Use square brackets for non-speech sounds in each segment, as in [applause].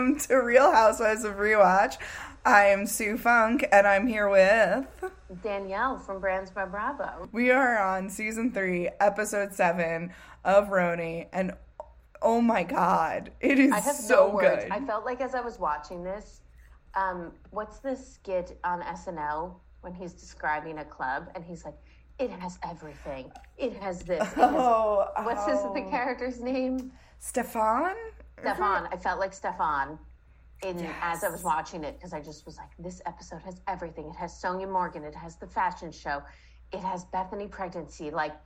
welcome to Real Housewives of Rewatch. I am Sue Funke, and I'm here with Danielle from Brands by Bravo. We are on season three, episode seven of RHONY, and oh my god, it is I have so no words. good. I felt like as I was watching this, um, what's the skit on SNL when he's describing a club and he's like, "It has everything. It has this." It has... [laughs] oh, What's his oh. the character's name? Stefan? Stefan. I felt like Stefan. In, as I was watching it, because I just was like, this episode has everything. It has Sonja Morgan. It has the fashion show. It has Bethenny pregnancy. Like,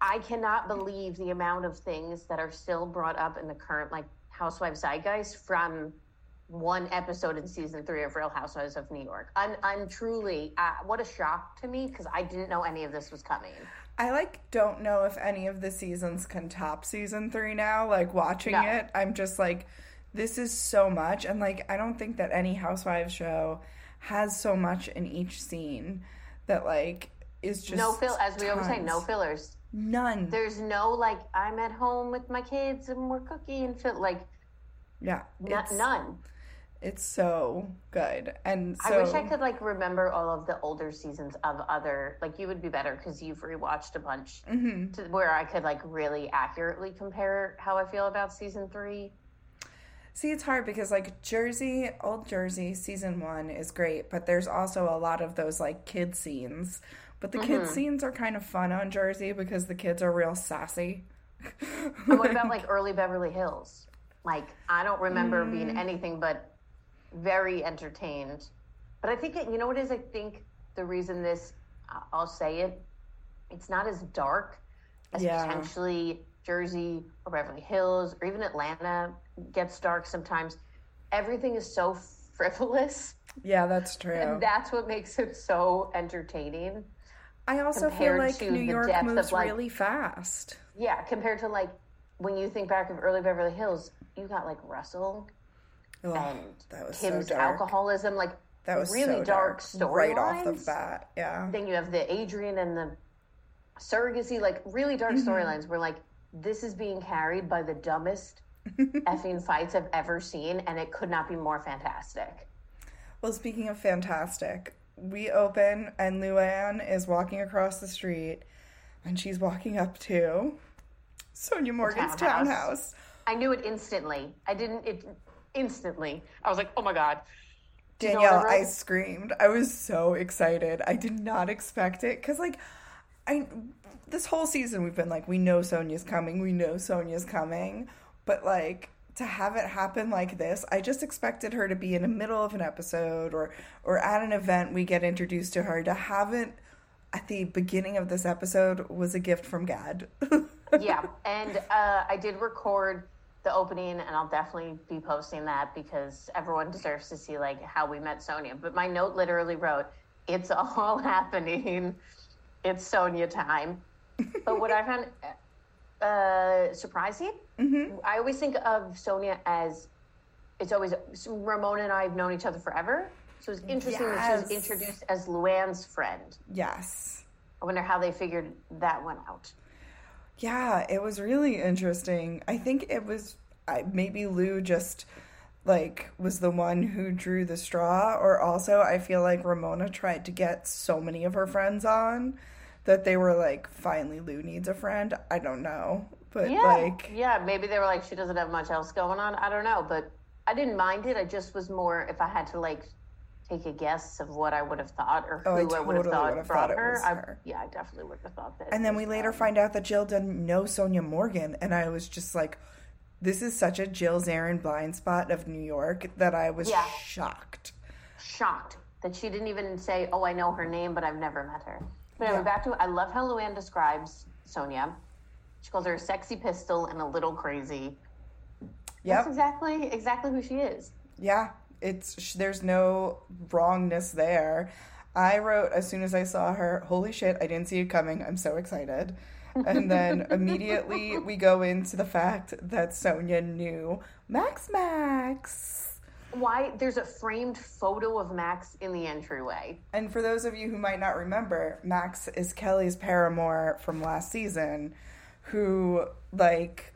I cannot believe the amount of things that are still brought up in the current like Housewives zeitgeist from one episode in season three of Real Housewives of New York. I'm, I'm truly uh, what a shock to me because I didn't know any of this was coming. I like don't know if any of the seasons can top season three now. Like watching No. it, I'm just like, this is so much, and like I don't think that any Housewives show has so much in each scene that like is just no fill, as we always say, no fillers. none. There's no like I'm at home with my kids and we're cooking and fill like yeah, n- none. It's so good, and so I wish I could like remember all of the older seasons of other like you would be better because you've rewatched a bunch Mhm. to where I could like really accurately compare how I feel about season three. See, it's hard because like Jersey, old Jersey, season one is great, but there's also a lot of those like kid scenes. But the kid Mm-hmm. scenes are kind of fun on Jersey because the kids are real sassy. And what about [laughs] like early Beverly Hills? Like I don't remember Mm. being anything but very entertained. But I think it, you know what it is. I think the reason this, I'll say it, it's not as dark as Yeah. potentially Jersey or Beverly Hills or even Atlanta gets dark sometimes. Everything is so frivolous, Yeah, that's true. and that's what makes it so entertaining. I also feel like New York moves like- really fast. Yeah, compared to like when you think back of early Beverly Hills, you got like Russell Ugh, and that was Kim's so alcoholism, like That was really so dark, right off the bat. Yeah, Then you have the Adrian and the surrogacy, like really dark Mm-hmm. storylines where like this is being carried by the dumbest [laughs] effing fights I've ever seen, and it could not be more fantastic. Well, speaking of fantastic, we open and Luann is walking across the street, and she's walking up to Sonja Morgan's townhouse. townhouse. I knew it instantly. I didn't it instantly. I was like, oh my god. Do you know Danielle, I I screamed. I was so excited. I did not expect it because, like, I this whole season we've been like, we know Sonja's coming, we know Sonja's coming, but like to have it happen like this, I just expected her to be in the middle of an episode or or at an event we get introduced to her. To have it at the beginning of this episode was a gift from Gad. [laughs] yeah, and uh, I did record the opening, and I'll definitely be posting that because everyone deserves to see like how we met Sonja. But my note literally wrote, "It's [laughs] all happening. It's Sonja time." [laughs] But what I found uh, surprising, I always think of Sonja as it's always Ramona and I have known each other forever. So it's interesting that she was introduced as Luann's friend. yes. I wonder how they figured that one out. Yeah, it was really interesting. I think it was I, maybe Lou just like was the one who drew the straw, or also I feel like Ramona tried to get so many of her friends on that they were like, finally, Lou needs a friend. I don't know, but Yeah, like, yeah, maybe they were like, she doesn't have much else going on. I don't know, but I didn't mind it. I just was more if I had to like take a guess of what I would have thought or who Oh, I I, would have thought would've brought thought it her. was I, her. yeah, I definitely would have thought that. and then we later find out that Jill didn't know Sonja Morgan, and I was just like, this is such a Jill Zarin blind spot of New York that I was Yeah. shocked. shocked that she didn't even say, "Oh, I know her name, but I've never met her." But anyway, Yeah. back to I love how Luann describes Sonja. She calls her a sexy pistol and a little crazy. Yep. That's exactly exactly who she is. Yeah, it's sh- there's no wrongness there. I wrote as soon as I saw her, holy shit, I didn't see it coming. I'm so excited. And then [laughs] immediately we go into the fact that Sonja knew Max Max. Why there's a framed photo of Max in the entryway. And for those of you who might not remember, Max is Kelly's paramour from last season, who like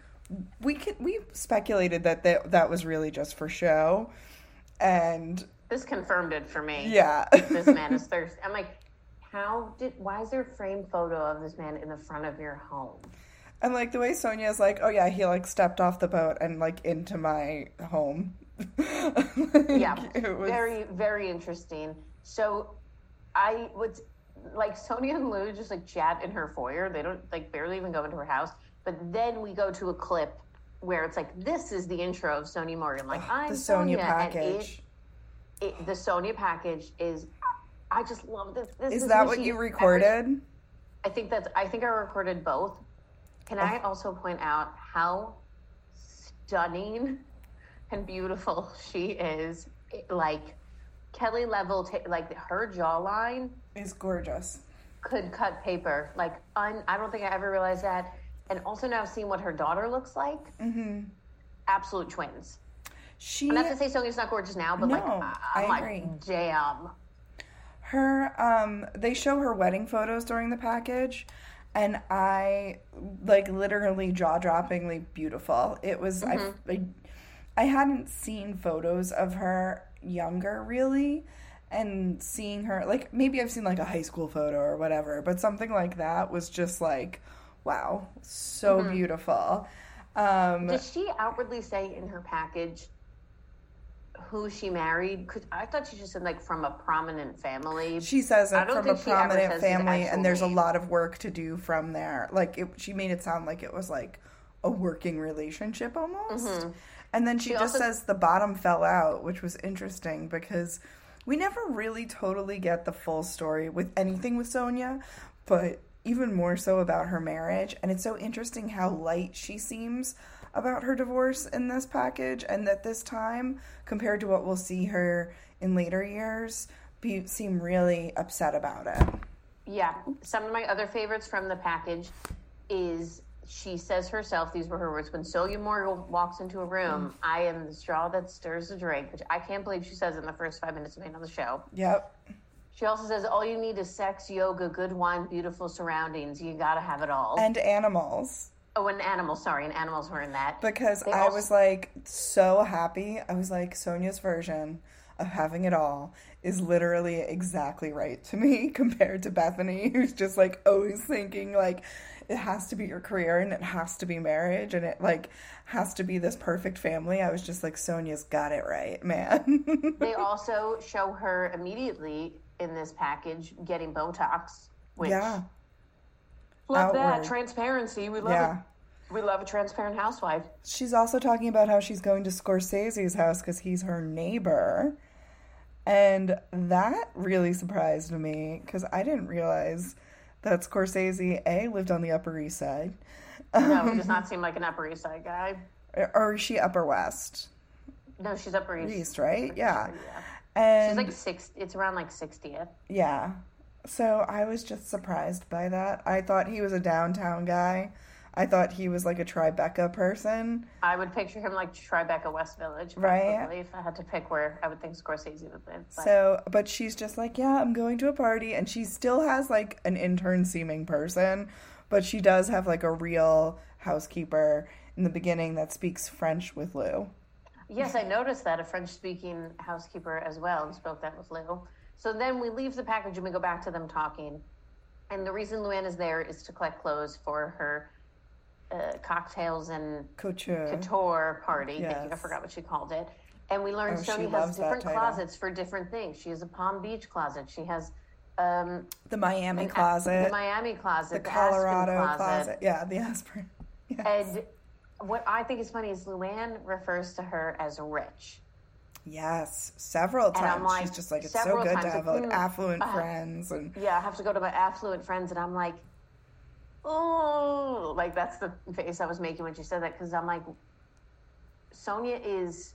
we could we speculated that that, that was really just for show. And This confirmed it for me. yeah. [laughs] This man is thirsty. I'm like, how did? Why is there a framed photo of this man in the front of your home? And like the way Sonja is like, oh yeah, he like stepped off the boat and like into my home. [laughs] yeah, it was- very very interesting. So, I would like Sonja and Lou just like chat in her foyer. They don't like barely even go into her house. But then we go to a clip where it's like this is the intro of Sonja Morgan. Like I'm the Sonja Sonja, and it, package. it, the Sonja package is. I just love this. This Is that who what you is. recorded? I think that's. I think I recorded both. Can I oh. also point out how stunning and beautiful she is? It- Like Kelly level, ta- like her jawline Is gorgeous. could cut paper. Like un, I don't think I ever realized that. And also now seeing what her daughter looks like. Mm-hmm. Absolute twins. She Not to say Sonja's not gorgeous now, but like No, I- I I'm like, agree. damn. her um they show her wedding photos during the package and I like literally jaw-droppingly beautiful. It was I, I I hadn't seen photos of her younger really and seeing her like maybe I've seen like a high school photo or whatever, but something like that was just like wow, so beautiful. Um Did she outwardly say in her package who she married? Because I thought she just said like from a prominent family. She says it from a think she ever prominent family, and there's a lot of work to do from there. Like it, she made it sound like it was like a working relationship almost. And then she, She just also- says the bottom fell out, which was interesting because we never really totally get the full story with anything with Sonja, but even more so about her marriage. And it's so interesting how light she seems about her divorce in this package, and that this time, compared to what we'll see her in later years, be seem really upset about it. Yeah. Some of my other favorites from the package is she says herself, these were her words, when Sonja Morgan walks into a room, Mm. I am the straw that stirs the drink, which I can't believe she says in the first five minutes of being on the show. Yep. She also says, all you need is sex, yoga, good wine, beautiful surroundings. You gotta have it all. And animals. oh, and animals, sorry, and animals were in that. Because They I also- was like so happy. I was like, Sonja's version of having it all is literally exactly right to me [laughs] compared to Bethenny, who's just like always thinking like it has to be your career and it has to be marriage and it like has to be this perfect family. I was just like, Sonja's got it right, man. [laughs] They also show her immediately in this package getting Botox, which yeah. love that transparency. We love Yeah. it. We love a transparent housewife. She's also talking about how she's going to Scorsese's house because he's her neighbor. And that really surprised me because I didn't realize that Scorsese, A, lived on the Upper East Side. No, he does um, not seem like an Upper East Side guy. Or, or is she Upper West? No, she's Upper East. East, right? Yeah. Yeah. And She's like six. It's around like sixtieth. yeah. So I was just surprised by that. I thought he was a downtown guy. I thought he was like a Tribeca person. I would picture him like Tribeca West Village, Right. probably, If I had to pick where I would think Scorsese would live. But So, but she's just like, yeah, I'm going to a party, and she still has like an intern seeming person, but she does have like a real housekeeper in the beginning that speaks French with Lou. Yes, I noticed that a French-speaking housekeeper as well and spoke that with Lou. So then we leave the package and we go back to them talking. And the reason Luann is there is to collect clothes for her uh, cocktails and Couture. couture party. Thank you. I forgot what she called it. And we learned Oh, Sonja has different closets for different things. She has a Palm Beach closet. She has um, The Miami the closet. The Miami closet, the the, Colorado closet. closet. Yeah, the aspirin. [laughs] Yes. And what I think is funny is Luann refers to her as rich. yes, several times. I'm like, She's just like, it's so good to have like, like mm, affluent uh, friends. And Yeah, I have to go to my affluent friends, and I'm like, oh, like that's the face I was making when she said that because I'm like, Sonja is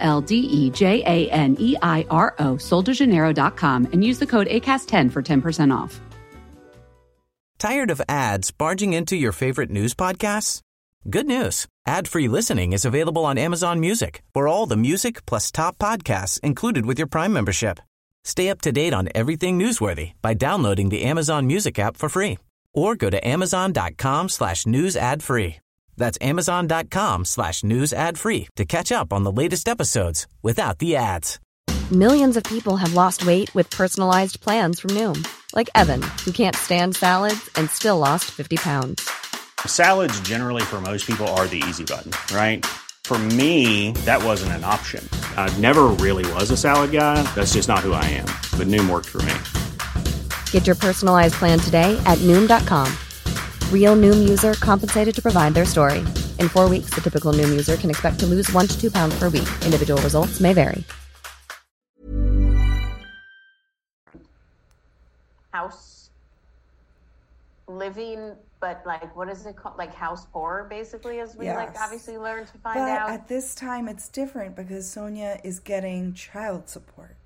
L D E J A N E I R O, soldejaneiro.com, and use the code ACAST10 for 10% off. Tired of ads barging into your favorite news podcasts? Good news. Ad-free listening is available on Amazon Music for all the music plus top podcasts included with your Prime membership. Stay up to date on everything newsworthy by downloading the Amazon Music app for free or go to amazon.com slash news ad free. That's amazon.com slash news ad free to catch up on the latest episodes without the ads. Millions of people have lost weight with personalized plans from Noom, like Evan, who can't stand salads and still lost 50 pounds. Salads, generally, for most people, are the easy button, right? For me, that wasn't an option. I never really was a salad guy. That's just not who I am. But Noom worked for me. Get your personalized plan today at Noom.com. Real Noom user compensated to provide their story. In four weeks, the typical Noom user can expect to lose one to two pounds per week. Individual results may vary. House living, but like, what is it called? Like house poor, basically, as we like obviously learn to find But out. at this time, it's different because Sonja is getting child support.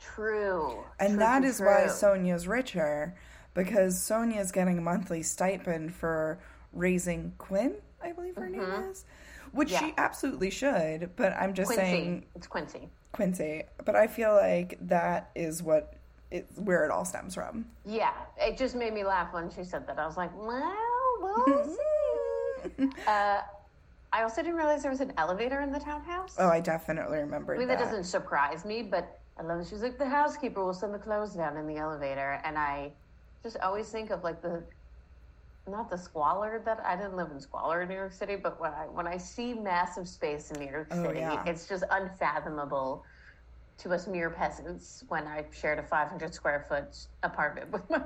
True. And True, that true, is why. Sonja's richer because Sonja's getting a monthly stipend for raising Quinn, I believe her name is, which Mm-hmm. Yeah. she absolutely should. But I'm just Quincy. saying It's Quincy. Quincy. But I feel like that is what it where it all stems from. Yeah, it just made me laugh when she said that. I was like, well, we'll [laughs] see. uh, I also didn't realize there was an elevator in the townhouse. Oh, I definitely remember I mean, that. that doesn't surprise me, but I love that she's like, the housekeeper will send the clothes down in the elevator. And I just always think of like the, not the squalor that I didn't live in squalor in New York City, but when I, when I see massive space in New York Oh, City, yeah. it's just unfathomable to us mere peasants when I shared a 500 square foot apartment [laughs] with my,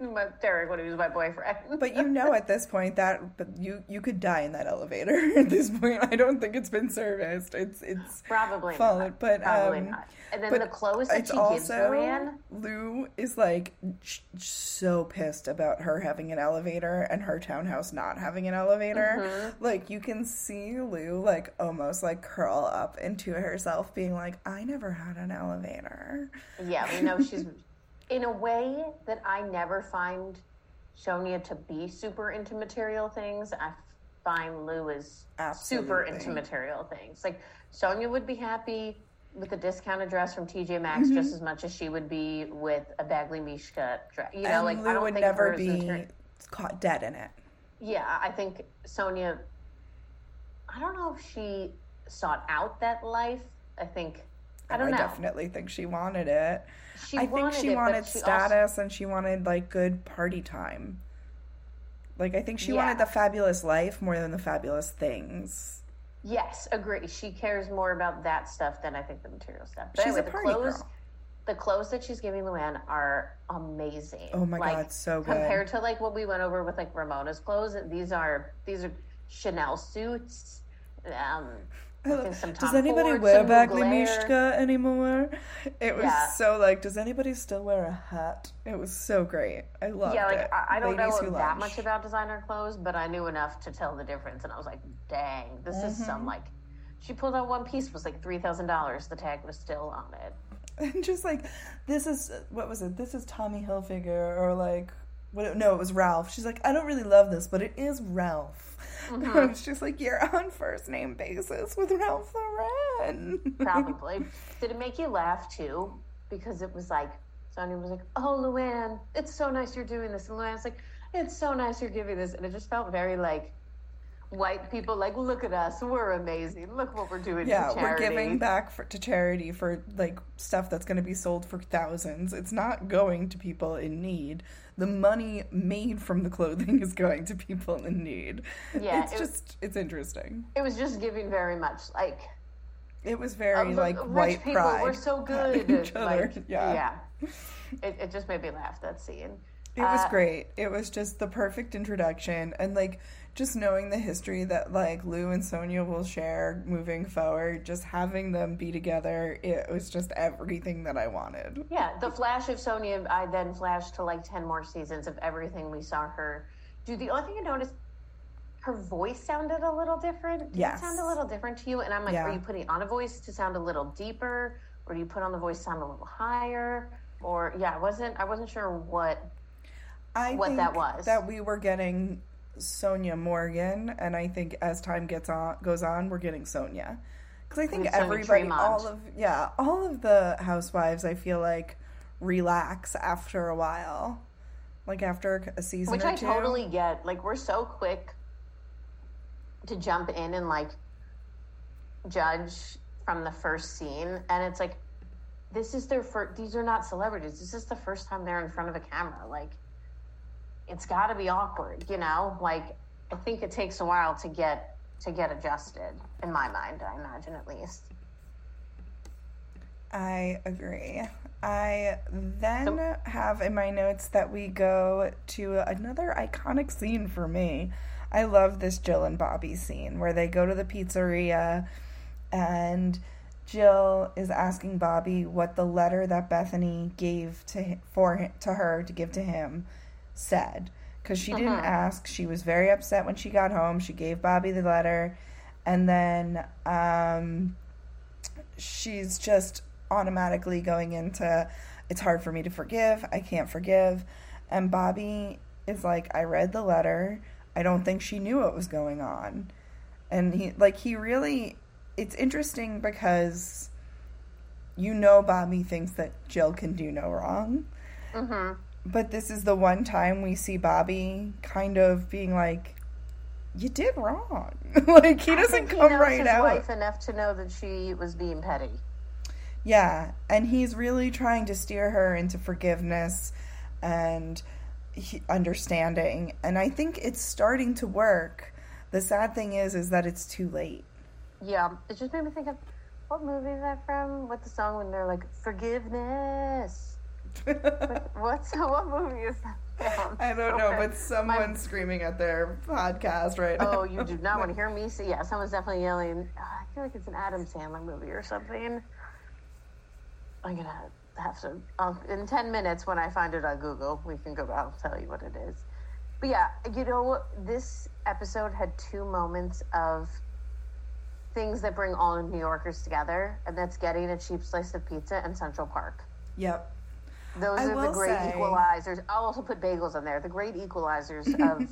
my Derek when he was my boyfriend. [laughs] But you know, at this point, that but you you could die in that elevator. [laughs] At this point, I don't think it's been serviced. It's it's Probably followed, not. but Probably um, not. And then the clothes that it's she gives also Luann. Lou is like sh- so pissed about her having an elevator and her townhouse not having an elevator. Mm-hmm. Like you can see Lou like almost like curl up into herself, being like, "I never had an elevator." Yeah, we know she's [laughs] in a way that I never find Sonja to be super into material things. I find Lou is super into material things. Like Sonja would be happy with a discounted dress from TJ Maxx mm-hmm. just as much as she would be with a Badgley Mischka dress. You know, and like Lou I don't would think never be materi- caught dead in it. Yeah, I think Sonja. I don't know if she sought out that life. I think I don't I know. definitely think she wanted it. She I think she it, wanted she also- status and she wanted like good party time. Like I think she wanted the fabulous life more than the fabulous things. Yes, agree. She cares more about that stuff than I think the material stuff. But She's a anyway, the party clothes, girl. the clothes that she's giving Luann are amazing. Oh my like, God, so good. Compared to like what we went over with like Ramona's clothes, these are these are Chanel suits. Um, I think some Does anybody Ford, wear Badgley Mischka anymore? It was Yeah. so like, does anybody still wear a hat? It was so great. I love it. Yeah, like it. I, I don't Ladies know that Lunch. much about designer clothes, but I knew enough to tell the difference, and I was like, "Dang, this is Mm-hmm. some like." She pulled out one piece was like three thousand dollars. The tag was still on it. [laughs] and just like this is what was it this is tommy hilfiger or like what no it was ralph she's like i don't really love this but it is ralph Mm-hmm. [laughs] it's just like you're on first name basis with ralph lauren [laughs] Probably. Did it make you laugh too? Because it was like Sonja was like, "Oh, Luann, it's so nice you're doing this," and Luann's like, "It's so nice you're giving this," and it just felt very like white people like, "Look at us, we're amazing. Look what we're doing yeah we're giving back for, to charity for like stuff that's going to be sold for thousands it's not going to people in need the money made from the clothing is going to people in need Yeah, it's it- just it's interesting It was just giving very much like It was very Um, like rich white people pride. were so [laughs] good. each other. Like, yeah. yeah. It, it just made me laugh that scene. It was Uh, great. It was just the perfect introduction and like just knowing the history that like Lou and Sonja will share moving forward, just having them be together, it was just everything that I wanted. Yeah, the flash of Sonja, I then flashed to like 10 more seasons of everything we saw her do. The only thing I noticed, her voice sounded a little different. Did Yes. it sound a little different to you? And I'm like, Yeah. are you putting on a voice to sound a little deeper? Or do you put on the voice to sound a little higher? Or, yeah, I wasn't, I wasn't sure what. I What think that was. that we were getting Sonja Morgan, and I think as time gets on goes on, we're getting Sonja. Because I think everybody, Tremont. all of yeah, all of the housewives, I feel like relax after a while, like after a season Which I two. totally get. Like, we're so quick to jump in and like judge from the first scene. And it's like, this is their first, these are not celebrities. This is the first time they're in front of a camera. Like, it's got to be awkward, you know? Like, I think it takes a while to get to get adjusted in my mind i imagine at least I agree. I then have in my notes that we go to another iconic scene for me. I love this Jill and Bobby scene where they go to the pizzeria and Jill is asking Bobby what the letter that Bethenny gave to for to her to give to him said because she didn't ask. She was very upset when she got home. She gave Bobby the letter, and then um, she's just automatically going into it's hard for me to forgive. I can't forgive. And Bobby is like, I read the letter. I don't think she knew what was going on. And he like he really it's interesting because you know Bobby thinks that Jill can do no wrong. But this is the one time we see Bobby kind of being like, "You did wrong." [laughs] like he doesn't think he come knows right his out. wife enough to know that she was being petty Yeah, and he's really trying to steer her into forgiveness and he, understanding, and I think it's starting to work. The sad thing is, is that it's too late. Yeah, it just made me think of what movie is that from? What the song when they're like forgiveness? [laughs] What- What's what movie is that from? I don't know, but someone's screaming at their podcast right now. Oh, you do not want to [laughs] hear me say yeah. Someone's definitely yelling. "Ah, I feel like it's an Adam Sandler movie or something. I'm gonna have to. I'll, in ten minutes, when I find it on Google, we can go. I'll tell you what it is. But yeah, you know, this episode had two moments of things that bring all New Yorkers together, and that's getting a cheap slice of pizza in Central Park. Yep. Those I are the great say- equalizers. I'll also put bagels on there. The great equalizers [laughs] of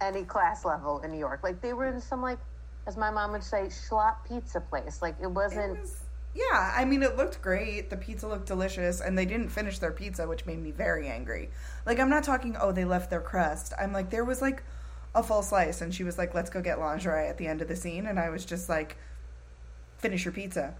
any class level in New York. Like they were in some like, as my mom would say, schlop pizza place. Like it wasn't. It was- yeah, I mean, it looked great. The pizza looked delicious, and they didn't finish their pizza, which made me very angry. Like, I'm not talking, oh, they left their crust. I'm like, there was like a full slice, and she was like, let's go get lingerie at the end of the scene, and I was just like, finish your pizza.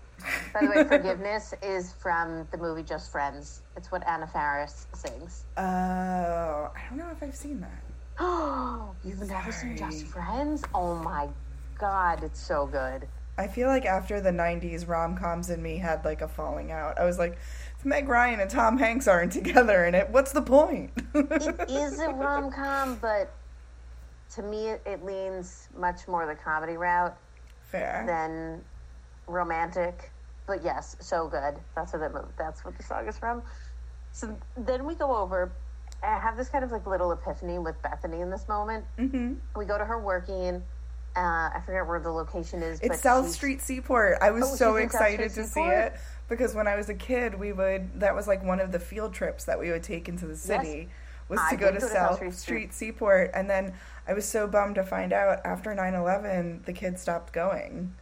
By the way, forgiveness is from the movie Just Friends. It's what Anna Faris sings. Oh, I don't know if I've seen that. Oh, [gasps] you've never seen Just Friends? Oh my god, it's so good. I feel like after the 90s, rom coms and me had like a falling out. I was like, if Meg Ryan and Tom Hanks aren't together in it, what's the point? It [laughs] is a rom com, but to me, it, it leans much more the comedy route. Fair. than romantic. But yes, so good. That's what that movie, that's what the song is from. So then we go over. I have this kind of like little epiphany with Bethenny in this moment. Mm-hmm. We go to her working. Uh, I forget where the location is. It's but South Street Seaport. I was Oh, so she's in South excited to see it because when I was a kid, we would that was like one of the field trips that we would take into the city was to go to go to South Street Street Seaport and then I was so bummed to find out after 9/11 the kids stopped going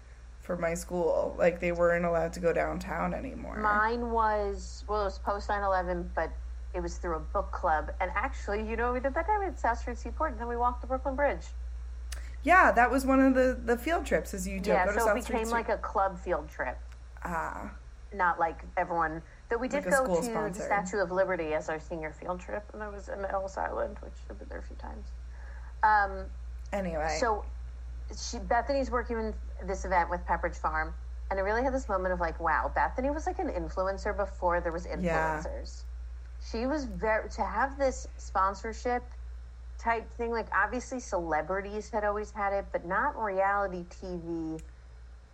for my school. Like they weren't allowed to go downtown anymore. Mine was well, it was post 9/11, but it was through a book club. And actually, you know, we did that time at South Street Seaport, and then we walked the Brooklyn Bridge. yeah, that was one of the the field trips as you do yeah, go to so it Street became like a club field trip. ah. not like everyone. Though we did Like go to the. Statue of Liberty as our senior field trip, and I was in Ellis Island, which I've been there a few times. Um, Anyway. so she, Bethenny's working in this event with Pepperidge Farm, and I really had this moment of like, wow, Bethenny was like an influencer before there was Yeah. influencers. She was very to have this sponsorship type thing. Like obviously, celebrities had always had it, but not reality TV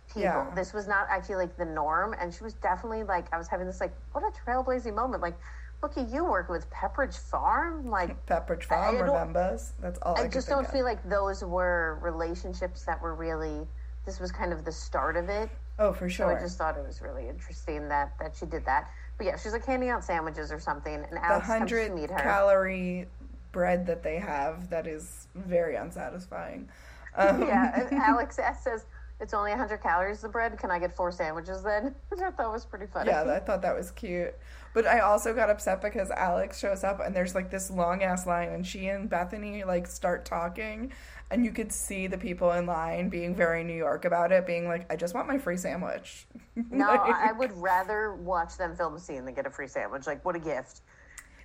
people. Yeah. This was not, I feel like, the norm. And she was definitely like, I was having this like, what a trailblazing moment. Like, look at you working with Pepperidge Farm. Like, [laughs] Pepperidge Farm remembers. That's all I, I just don't of. feel like those were relationships that were really. This was kind of the start of it. Oh, for So sure. I just thought it was really interesting that that she did that. But yeah, she's like handing out sandwiches or something, and the Alex comes to hundred meet her. calorie bread that they have that is very unsatisfying. [laughs] Um, yeah, [laughs] Alex says it's only 100 calories the bread. Can I get four sandwiches then? Which [laughs] I thought was pretty funny. Yeah, I thought that was cute. But I also got upset because Alex shows up and there's like this long ass line and she and Bethenny like start talking and you could see the people in line being very New York about it, being like, I just want my free sandwich. [laughs] no, Like, I I would rather watch them film a scene than get a free sandwich. Like, what a gift!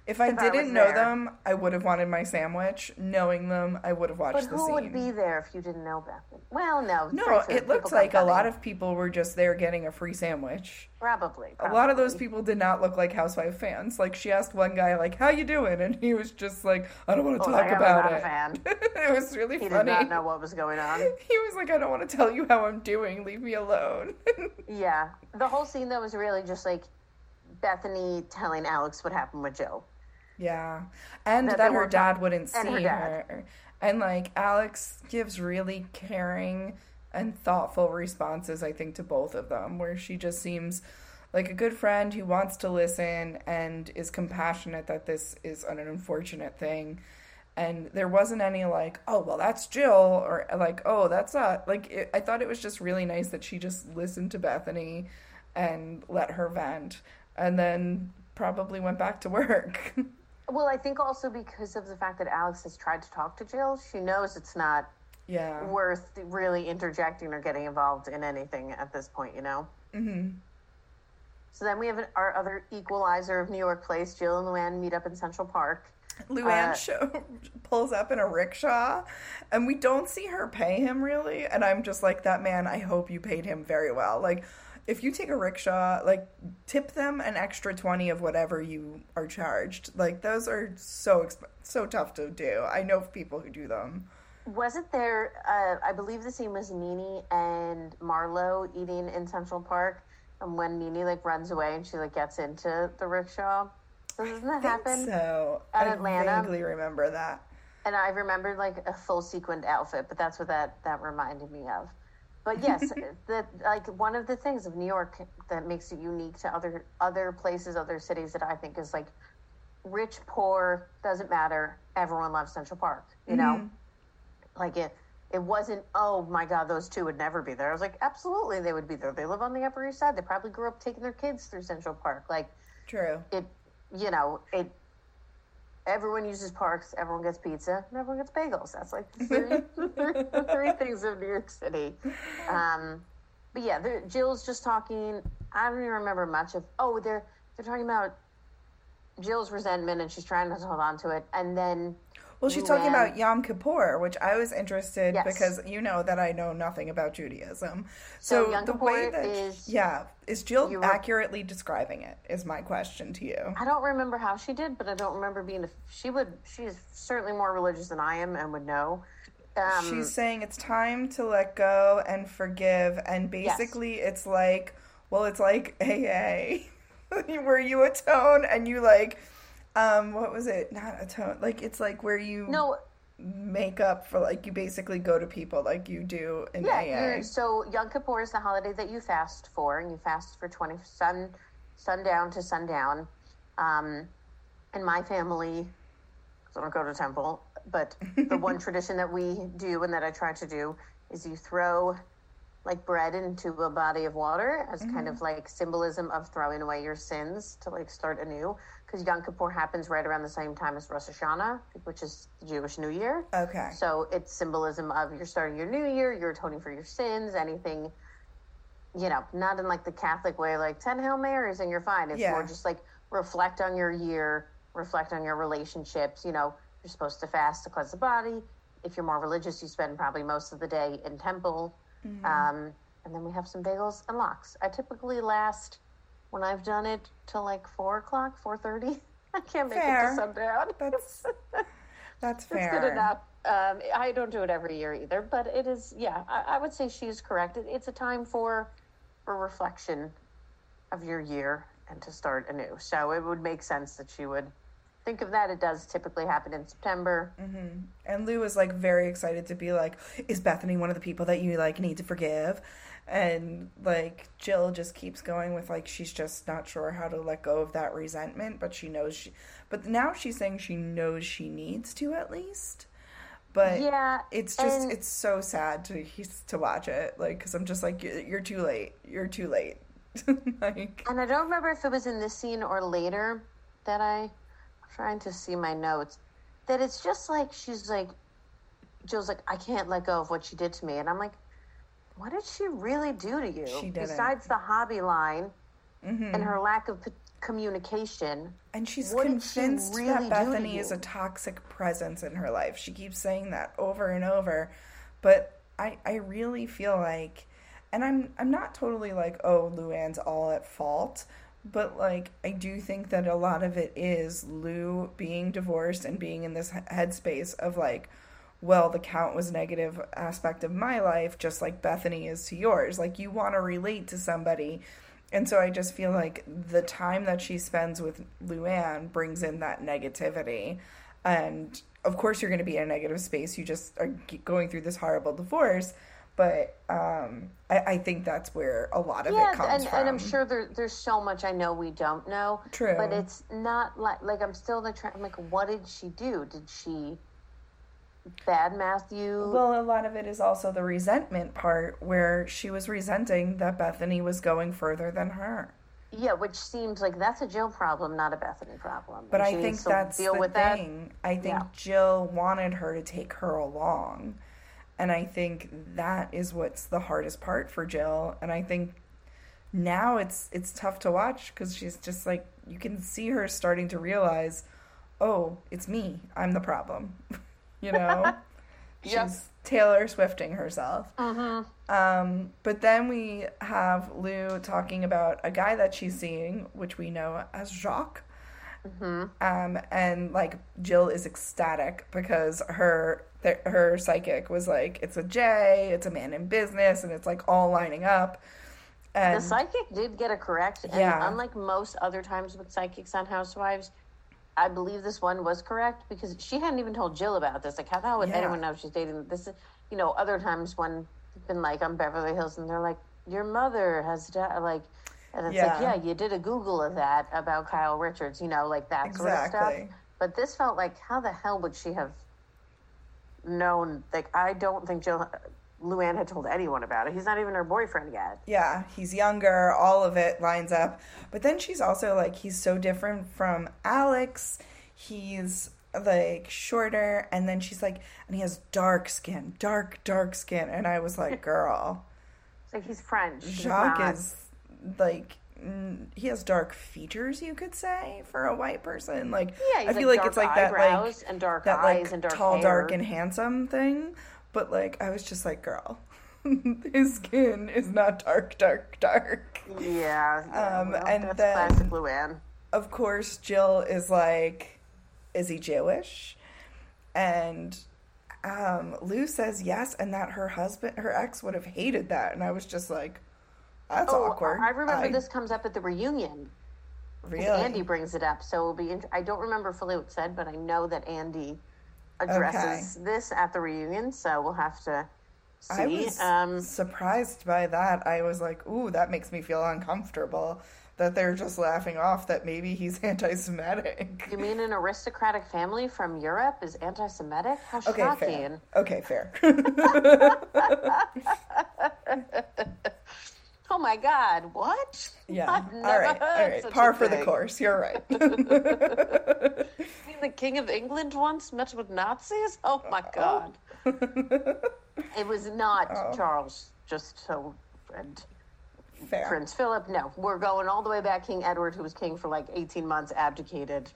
If I didn't know there. them, I would have wanted my sandwich. Knowing them, I would have watched But the scene. But who would be there if you didn't know Bethenny? Well, no. no, it looked like a lot of people were just there getting a free sandwich. probably, A lot of those people did not look like housewife fans. Like she asked one guy, like, "How you doing?" and he was just like, "I don't want to Oh, talk I about not a it." fan. [laughs] it was really funny. He did not know what was going on. [laughs] He was like, "I don't want to tell you how I'm doing. Leave me alone." [laughs] Yeah, the whole scene though was really just like Bethenny telling Alex what happened with Joe. Yeah, and That that, her dad talk- wouldn't her see dad. her, and like Alex gives really caring and thoughtful responses. I think to both of them, where she just seems like a good friend who wants to listen and is compassionate that this is an unfortunate thing. And there wasn't any like, oh well, that's Jill, or like, oh that's not like. It, I thought it was just really nice that she just listened to Bethenny and let her vent, and then probably went back to [laughs] work. Well, I think also because of the fact that Alex has tried to talk to Jill, she knows it's not yeah, worth really interjecting or getting involved in anything at this point, you know? Mm-hmm. So then we have an, our other equalizer of New York Place. Jill and Luann meet up in Central Park. Luann Uh, show, pulls up in a rickshaw, and we don't see her pay him really. And I'm just like, that man. I hope you paid him very well. Like, if you take a rickshaw, like tip them an extra twenty of whatever you are charged. Like those are so exp- so tough to do. I know people who do them. Wasn't there, uh, I believe the scene was Nene and Marlo eating in Central Park. And when Nene like runs away and she like gets into the rickshaw. So doesn't that happen? So At I Atlanta? vaguely remember that. And I remembered like a full sequined outfit, but that's what that that reminded me of. But yes, the like one of the things of New York that makes it unique to other other places, other cities that I think is like rich, poor, doesn't matter. Everyone loves Central Park. You know, mm-hmm. like it. It wasn't. Oh my God, those two would never be there. I was like, absolutely, they would be there. They live on the Upper East Side. They probably grew up taking their kids through Central Park. Like True. it you know it everyone uses parks everyone gets pizza and everyone gets bagels. That's like the [laughs] three, the three things of new york city. Um, but yeah jill's just talking. I don't even remember much of oh they're they're talking about jill's resentment and she's trying to hold on to it. And then Well, she's talking about Yom Kippur, which I was interested Yes. because you know that I know nothing about Judaism. So So, the way that is- yeah, is Jill You re- accurately describing it? Is my question to you. i don't remember how she did but i don't remember being a, she would She is certainly more religious than i am and would know um, She's saying it's time to let go and forgive, and basically it's like, well, it's like AA, [laughs] where you atone and you like, um, what was it? Not a atone, like it's like where you no make up for like you basically go to people like you do in Yeah, AA. so Yom Kippur is the holiday that you fast for, and you fast for twenty sun sundown to sundown. Um, in my family, I don't go to temple, but the one [laughs] tradition that we do and that I try to do is you throw like bread into a body of water as kind of like symbolism of throwing away your sins to like start anew. Because Yom Kippur happens right around the same time as Rosh Hashanah, which is the Jewish New Year. Okay. So it's symbolism of you're starting your new year, you're atoning for your sins, anything, you know, not in like the Catholic way, like 10 Hail Marys and you're fine. It's Yeah. more just like reflect on your year, reflect on your relationships. You know, you're supposed to fast to cleanse the body. If you're more religious, you spend probably most of the day in temple. Um, and then we have some bagels and lox. I typically last when I've done it till like four o'clock, four thirty. [laughs] I can't make Fair. it to sundown. That's [laughs] that's fair. It's good enough. Um, I don't do it every year either, but it is. Yeah, I, I would say she's correct. It, it's a time for for reflection of your year and to start anew. So it would make sense that she would think of that. It does typically happen in September. And Lou was like very excited to be like, "Is Bethenny one of the people that you like need to forgive?" And like Jill just keeps going with like she's just not sure how to let go of that resentment, but she knows she. But now she's saying she knows she needs to at least. But Yeah, it's just it's so sad to to watch it like because I'm just like "You- you're too late, you're too late. [laughs] like And I don't remember if it was in this scene or later that I, I'm trying to see my notes, that it's just like she's like, Jill's like, I can't let go of what she did to me. And I'm like, what did she really do to you? She didn't. Besides the hobby line and mm-hmm. her lack of p- communication. And she's did convinced really that Bethenny is a toxic presence in her life. She keeps saying that over and over. But I I really feel like and I'm I'm not totally like, oh, Luann's all at fault. But like I do think that a lot of it is Lou being divorced and being in this headspace of like well, the count was negative aspect of my life, just like Bethenny is to yours. Like, you want to relate to somebody. And so I just feel like the time that she spends with Luann brings in that negativity. And of course, you're going to be in a negative space. You just are going through this horrible divorce. But um, I, I think that's where a lot of Yeah, it comes and, from. and I'm sure there, there's so much I know we don't know. True. But it's not like, like I'm still like, trying, I'm like, what did she do? Did she bad Matthew? Well, a lot of it is also the resentment part where she was resenting that Bethenny was going further than her. Yeah, which seems like that's a Jill problem, not a Bethenny problem. But I think that's deal the with that. thing. I think Yeah. Jill wanted her to take her along. And I think that is what's the hardest part for Jill. And I think now it's it's tough to watch because she's just like you can see her starting to realize, oh, it's me. I'm the problem. [laughs] you know, [laughs] she's Taylor Swifting herself. Um, but then we have Lou talking about a guy that she's seeing, which we know as Jacques. Um, and like Jill is ecstatic because her th- her psychic was like, it's a J, it's a man in business, and it's like all lining up. And The psychic did get it correct, and Yeah. unlike most other times with psychics on Housewives, I believe this one was correct because she hadn't even told Jill about this. Like, how the hell would Yeah. anyone know she's dating this? is- You know, other times when it's been like on Beverly Hills, and they're like, "Your mother has died," like, and it's like, Yeah. "Yeah, you did a Google of that about Kyle Richards," you know, like that sort of stuff. But this felt like, how the hell would she have known? Like, I don't think Jill, Luann had told anyone about it. He's not even her boyfriend yet. yeah, he's younger, all of it lines up. But then she's also like, he's so different from Alex. He's like shorter, and then she's like, and he has dark skin, dark, dark skin. And I was like, [laughs] girl, It's like he's French. He's Jacques not. is like, he has dark features, you could say, for a white person. Like, Yeah, I feel like like, it's like that, like, and dark that eyes like and dark tall, hair. dark, and handsome thing. But like, I was just like, girl, [laughs] his skin is not dark, dark, dark. Yeah. yeah Um, well, and then- classic Luann. Of course, Jill is like, is he Jewish? And um, Lou says yes, and that her husband, her ex, would have hated that. And I was just like, that's Oh, awkward. I remember this comes up at the reunion. Really? Andy brings it up, so it'll be. Int- I don't remember fully what said, but I know that Andy addresses this at the reunion. So we'll have to see. I was um, surprised by that. I was like, ooh, that makes me feel uncomfortable. That they're just laughing off that maybe he's [laughs] anti Semitic. you mean an aristocratic family from Europe is anti-Semitic? How Okay, shocking! fair. Okay, fair. [laughs] [laughs] Oh my God! What? yeah. I've All right. All right. Par for the course. You're right. [laughs] [laughs] The King of England once met with Nazis? Oh my God. [laughs] it was not Oh. Charles, just so. And fair. Prince Philip, no. We're going all the way back. King Edward, who was king for like 18 months, abdicated.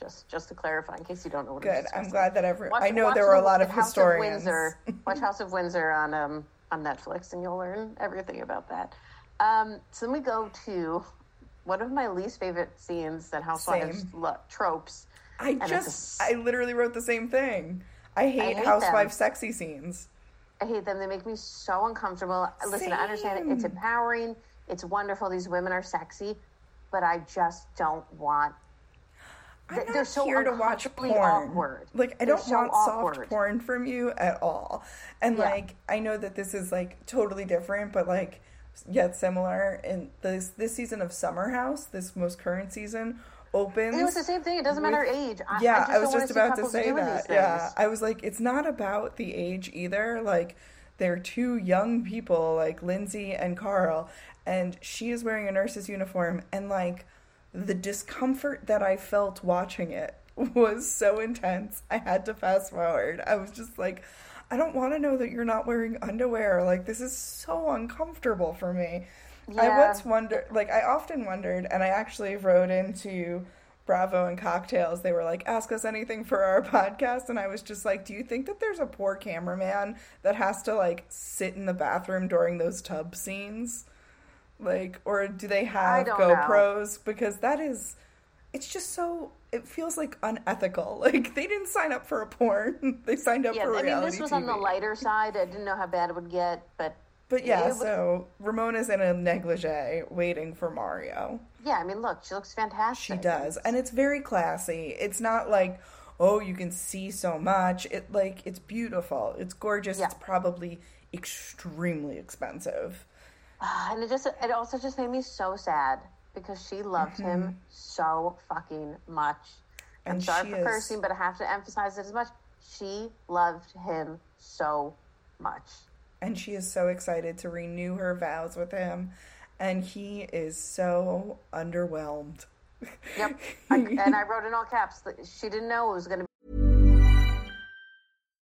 Just just to clarify, in case you don't know what Good. I'm gled that every. Watch- I know there were a lot of House historians. Of Windsor. Watch House of Windsor on um on Netflix, and you'll learn everything about that. Um, so then we go to one of my least favorite scenes that Housewives lo- tropes. I just, s- I literally wrote the same thing. I hate, hate housewife them. sexy scenes. I hate them. They make me so uncomfortable. Listen, I understand it. It's empowering. It's wonderful. These women are sexy, but I just don't want. I'm not they're so here to watch porn. awkward. Like I They're don't so want awkward. soft porn from you at all. And Yeah. like I know that this is like totally different, but like yet similar. In this this season of Summer House, this most current season opens. It was the same thing. It doesn't matter age. I, yeah, I, I, was just about to say that. Yeah. I was like, it's not about the age either. Like, they're two young people, like Lindsay and Carl, and she is wearing a nurse's uniform, and like the discomfort that I felt watching it [laughs] was so intense. I had to fast forward. I was just like. I don't want to know that you're not wearing underwear. Like this is so uncomfortable for me. I once wondered, like I often wondered, and I actually wrote into Bravo and Cocktails. They were like, "Ask us anything for our [laughs] podcast," and I was just like, "Do you think that there's a poor cameraman that has to like sit in the bathroom during those tub scenes, like, or do they have don't know. GoPros? Because that is, it's just so." It feels like unethical. [laughs] Like they didn't sign up for a porn; [laughs] they signed up Yeah, for I mean, this was TV. on the lighter side. I didn't know how bad it would get, but But yeah, was- so Ramona's in a negligee waiting for Mario. yeah, I mean, look, she looks fantastic. She does, and it's very classy. It's not like, oh, you can see so much. It like it's beautiful. It's gorgeous. Yeah. It's probably extremely expensive. Ah, and it just it also just made me so sad because she loved him so fucking much. I'm Mm-hmm. And sorry for is- cursing, but I have to emphasize it as much. She loved him so much. And she is so excited to renew her vows with him, and he is so underwhelmed. Yep. [laughs] I, and I wrote in all caps that she didn't know it was going to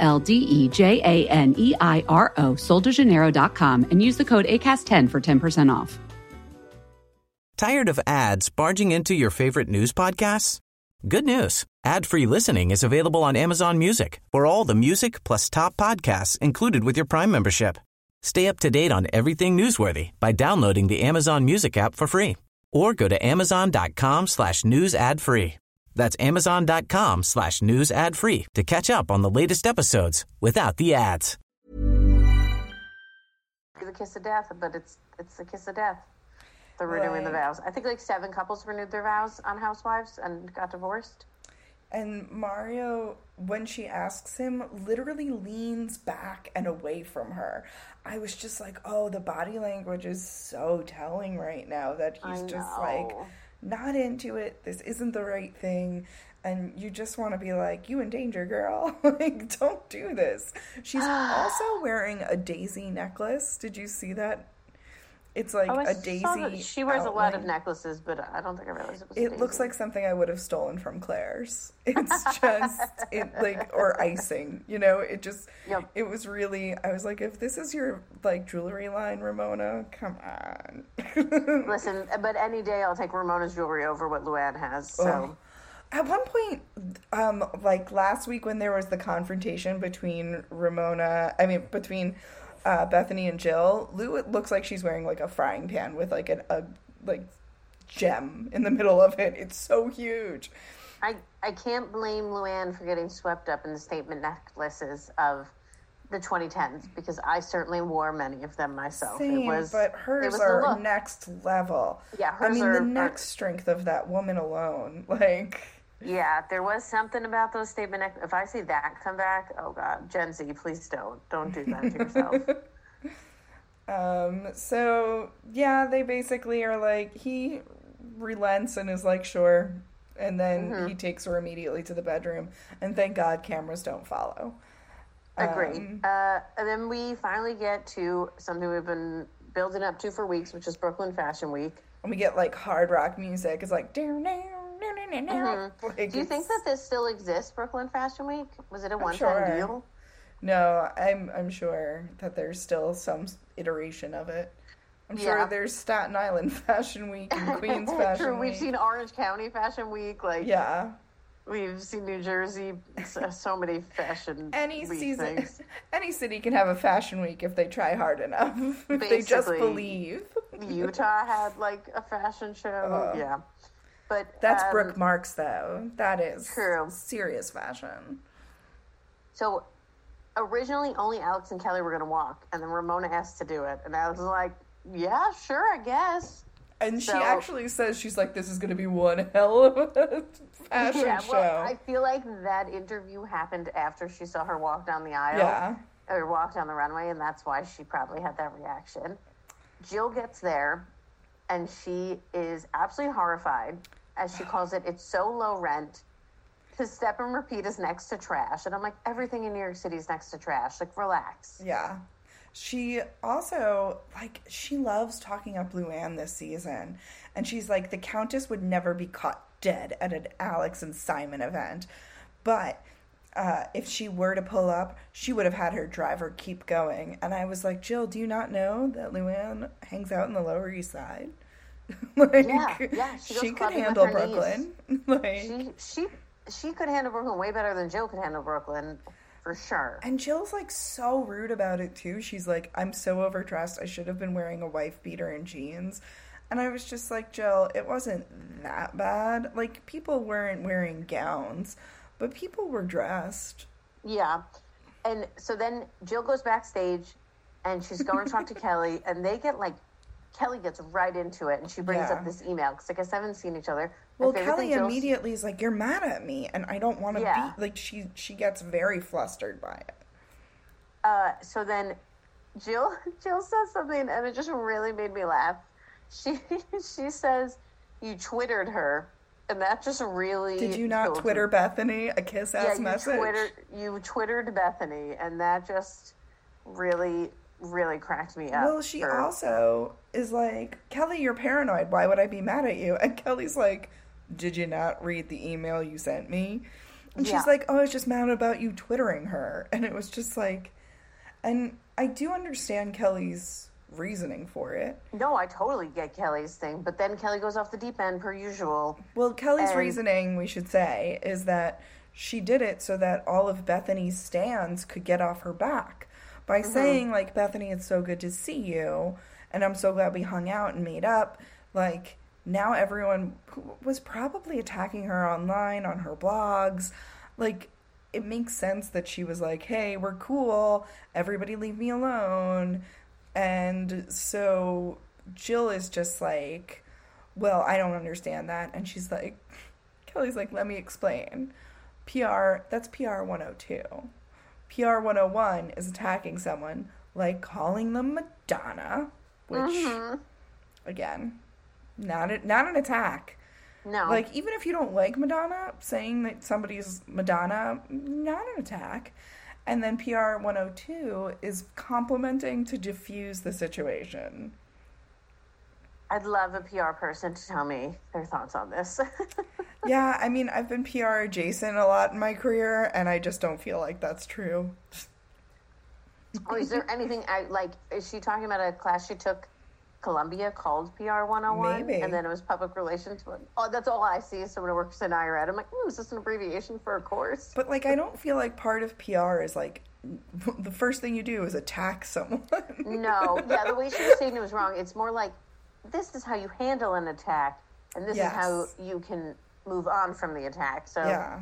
L D E J A N E I R O, soldejaneiro.com, and use the code ACAST10 for 10% off. Tired of ads barging into your favorite news podcasts? Good news. Ad-free listening is available on Amazon Music for all the music plus top podcasts included with your Prime membership. Stay up to date on everything newsworthy by downloading the Amazon Music app for free or go to amazon.com slash news ad free. That's amazon.com slash news ad free to catch up on the latest episodes without the ads. the kiss of death, but it's it's the kiss of death. The renewing the vows. I think like seven couples renewed their vows on Housewives and got divorced. And Mario, when she asks him, literally leans back and away from her. I was just like, oh, the body language is so telling right now that he's I just like know. Not into it. This isn't the right thing. And you just want to be like, you in danger, girl. [laughs] like, don't do this. She's [sighs] also wearing a daisy necklace. Did you see that? It's like Oh, a daisy. she wears a lot of necklaces, but I don't think I realized it was. It looks like something I would have stolen from Claire's. [laughs] It's just it like or icing, you know. It just Yep. it was really. I was like, if this is your like jewelry line, Ramona, come on. [laughs] Listen, but any day I'll take Ramona's jewelry over what Luann has. So At one point, um, like last week when there was the confrontation between Ramona, I mean between uh, Bethenny and Jill, Lou it looks like she's wearing like a frying pan with like an a like gem in the middle of it. It's so huge. I I can't blame Luann for getting swept up in the statement necklaces of the 2010s because I certainly wore many of them myself. Same, it was, but hers was are next level. Yeah, I mean are- the are- strength of that woman alone. [laughs] Like, Yeah, there was something about those statement. If I see that come back, oh god, Gen Z, please don't, don't do that to yourself. [laughs] um, so yeah, they basically are like he relents and is like, sure, and then Mm-hmm. he takes her immediately to the bedroom, and thank God cameras don't follow. Agree. Um, uh, and then we finally get to something we've been building up to for weeks, which is Brooklyn Fashion Week. and we get like hard rock music. It's like, down, down, down. Like, Mm-hmm. Do you think that this still exists, Brooklyn Fashion Week? Was it a one-time sure. deal? No, I'm I'm sure that there's still some iteration of it. I'm sure there's Staten Island [laughs] Fashion Week and Queens [laughs] Fashion True. We've seen Orange County Fashion Week. Like, yeah, we've seen New Jersey. So, so many fashion [laughs] any week season, things. any city can have a fashion week if they try hard enough. if they just believe. Utah had like a fashion show. yeah, but That's um, Brooks Marks, though. That is True. serious fashion. So originally, only Alex and Kelly were going to walk, and then Ramona asked to do it, and I was like, "Yeah, sure, I guess." And she actually says she's like, "This is going to be one hell of a [laughs] fashion yeah, show." well, I feel like that interview happened after she saw her walk down the aisle. yeah, or walk down the runway, and that's why she probably had that reaction. Jill gets there, and she is absolutely horrified, as she calls it. It's so low rent. To step and repeat is next to trash, and I'm like, everything in New York City is next to trash. Like, relax. yeah. She also like she loves talking up Luann this season, and she's like, the Countess would never be caught dead at an Alex and Simon event, but. Uh, if she were to pull up, she would have had her driver keep going. And I was like, Jill, do you not know that Luann hangs out in the Lower East Side? [laughs] like, Yeah, yeah, she she could handle. Brooklyn. [laughs] like, She she she could handle Brooklyn way better than Jill could handle Brooklyn, for sure. And Jill's like so rude about it too. She's like, I'm so overdressed. I should have been wearing a wife beater and jeans. And I was just like, Jill, it wasn't that bad. Like, people weren't wearing gowns, but people were dressed. Yeah. And so then Jill goes backstage and she's going to talk to [laughs] Kelly, and they get like, Kelly gets right into it and she brings Yeah. up this email because I guess I haven't seen each other. Well, Kelly immediately is like, "You're mad at me, and I don't want to Yeah. be." Like she she gets very flustered by it. Uh, so then Jill [laughs] Jill says something and it just really made me laugh. She [laughs] she says you twittered her, and that just really Did you not killed me. Twitter Bethenny a kiss Yeah, ass you message? twittered you twittered Bethenny, and that just really really cracked me up. Well, she for- also is like, Kelly, you're paranoid. Why would I be mad at you? And Kelly's like, Did you not read the email you sent me? And Yeah. she's like, Oh, I was just mad about you twittering her. [laughs] And it was just like, and I do understand Kelly's reasoning for it. No, I totally get Kelly's thing, but then Kelly goes off the deep end per usual. Well, Kelly's And- reasoning, we should say, is that she did it so that all of Bethenny's stands could get off her back by Mm-hmm. saying, like, Bethenny, it's so good to see you, and I'm so glad we hung out and made up. Like, now everyone was probably attacking her online, on her blogs, like, it makes sense that she was like, hey, we're cool, everybody leave me alone. And so Jill is just like, well, I don't understand that. And she's like, [laughs] Kelly's like, let me explain. PR, that's PR 102. PR 101 is attacking someone, like calling them Madonna, which, mm-hmm. again, not, a, not an attack. No, Like, even if you don't like Madonna, saying that somebody's Madonna, not an attack. And then PR 102 is complimenting to diffuse the situation. I'd love a PR person to tell me their thoughts on this. [laughs] Yeah, I mean, I've been PR adjacent a lot in my career, and I just don't feel like that's true. oh, is there anything I like? Is she talking about a class she took? Columbia called PR 101 Maybe. and then it was public relations. Oh, that's all I see is someone who works in IRAD. I'm like, hmm, is this an abbreviation for a course? But, like, I don't feel like part of PR is like [laughs] the first thing you do is attack someone. No, [laughs] yeah, the way she was saying it was wrong. It's more like this is how you handle an attack, and this Yes. is how you can move on from the attack. So yeah.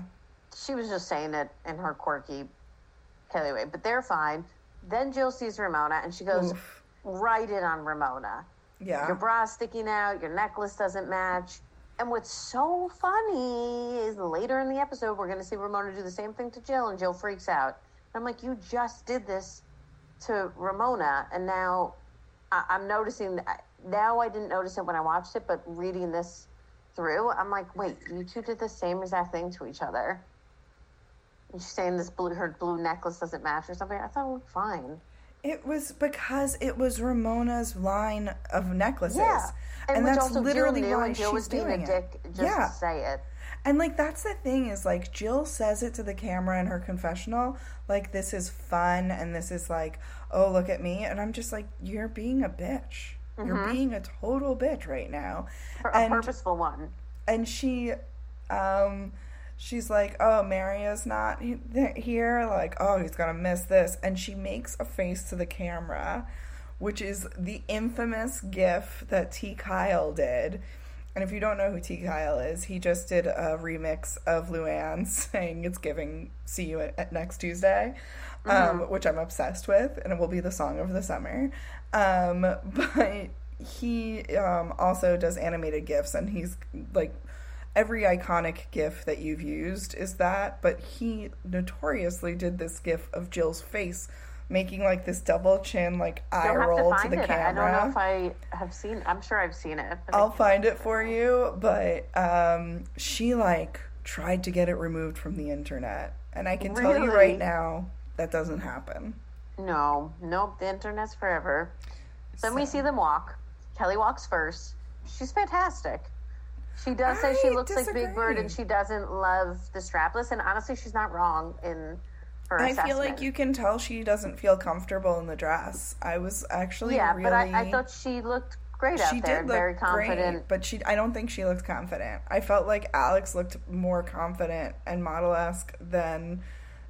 she was just saying it in her quirky Kelly way, but they're fine. Then Jill sees Ramona, and she goes Oof. right in on Ramona. Yeah. Your bra sticking out, your necklace doesn't match. And what's so funny is later in the episode, we're going to see Ramona do the same thing to Jill, and Jill freaks out. I'm like, you just did this to Ramona, and now I- I'm noticing. that- Now I didn't notice it when I watched it, but reading this through, I'm like, wait, you two did the same exact thing to each other. She's saying this blue, her blue necklace doesn't match or something. I thought it looked fine. It was because it was Ramona's line of necklaces. Yeah. And, And, that's literally Jill knew, why Jill she's was being doing a it. dick just yeah. say it. And like that's the thing is like Jill says it to the camera in her confessional, like this is fun and this is like, oh look at me, and I'm just like, you're being a bitch. You're being a total bitch right now. A And- purposeful one. and she um she's like oh mario's not here. Like oh he's gonna miss this. And she makes a face to the camera which is the infamous gif that t. Kyle did. And if you don't know who t. Kyle is he just did a remix of luann [laughs] saying it's giving see you at, at next tuesday um, which i'm obsessed with and it will be the song of the summer um, [laughs] but he um, also does animated gifs and he's like every iconic gif that you've used is that but he notoriously did this gif of jill's face making like this double chin like eye You'll have to roll to, the it. camera I don't know if I have seen. I'm sure I've seen it. I'll find it for you, but um, she like tried to get it removed from the internet, and I can tell you right now that doesn't happen. No, nope. The internet's forever. Then we see them walk. Kelly walks first. She's fantastic. She does say she I looks like Big Bird, and she doesn't love the strapless. And honestly, she's not wrong in her I assessment. feel like you can tell she doesn't feel comfortable in the dress. I was actually Yeah, really. but I, I thought she looked great out she there, did look very confident. great, but she. I don't think she looked confident. I felt like Alex looked more confident and model esque than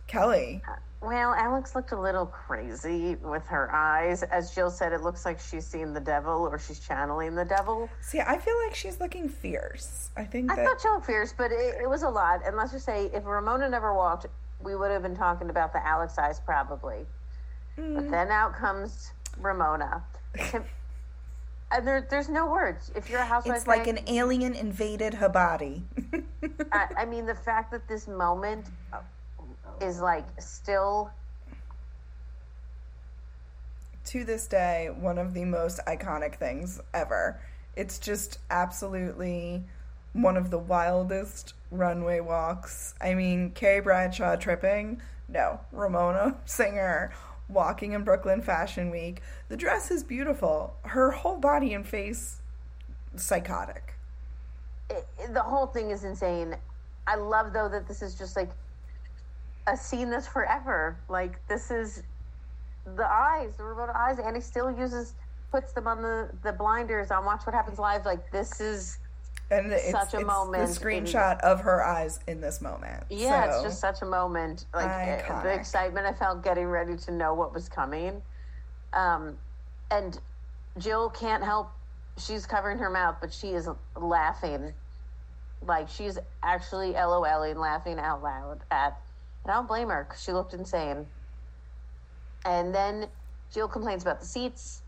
Kelly. Well, Alex looked a little crazy with her eyes. As Jill said, it looks like she's seen the devil or she's channeling the devil. See, I feel like she's looking fierce. I think I that thought she looked fierce, but it, it was a lot. And let's just say, if Ramona never walked, we would have been talking about the Alex eyes probably. Mm. But then out comes Ramona. [laughs] And there, there's no words. If you're a housewife, it's like an alien invaded her body. [laughs] I, I mean, the fact that this moment is like still to this day one of the most iconic things ever. It's just absolutely one of the wildest runway walks. I mean, Carrie Bradshaw tripping, no. Ramona [laughs] Singer walking in Brooklyn Fashion Week. The dress is beautiful. Her whole body and face psychotic. it, the whole thing is insane. I love though that this is just like a scene that's forever. Like this is the eyes, the remote eyes. Andy still uses puts them on the the blinders on Watch What Happens Live. Like this is And it's, Such a it's moment the screenshot of her eyes in this moment. yeah, So- it's just such a moment. Like eh, Iconic. the excitement I felt getting ready to know what was coming. Um, and Jill can't help. She's covering her mouth, but she is laughing. Like she's actually LOLing, laughing out loud at. And I don't blame her because she looked insane. And then Jill complains about the seats,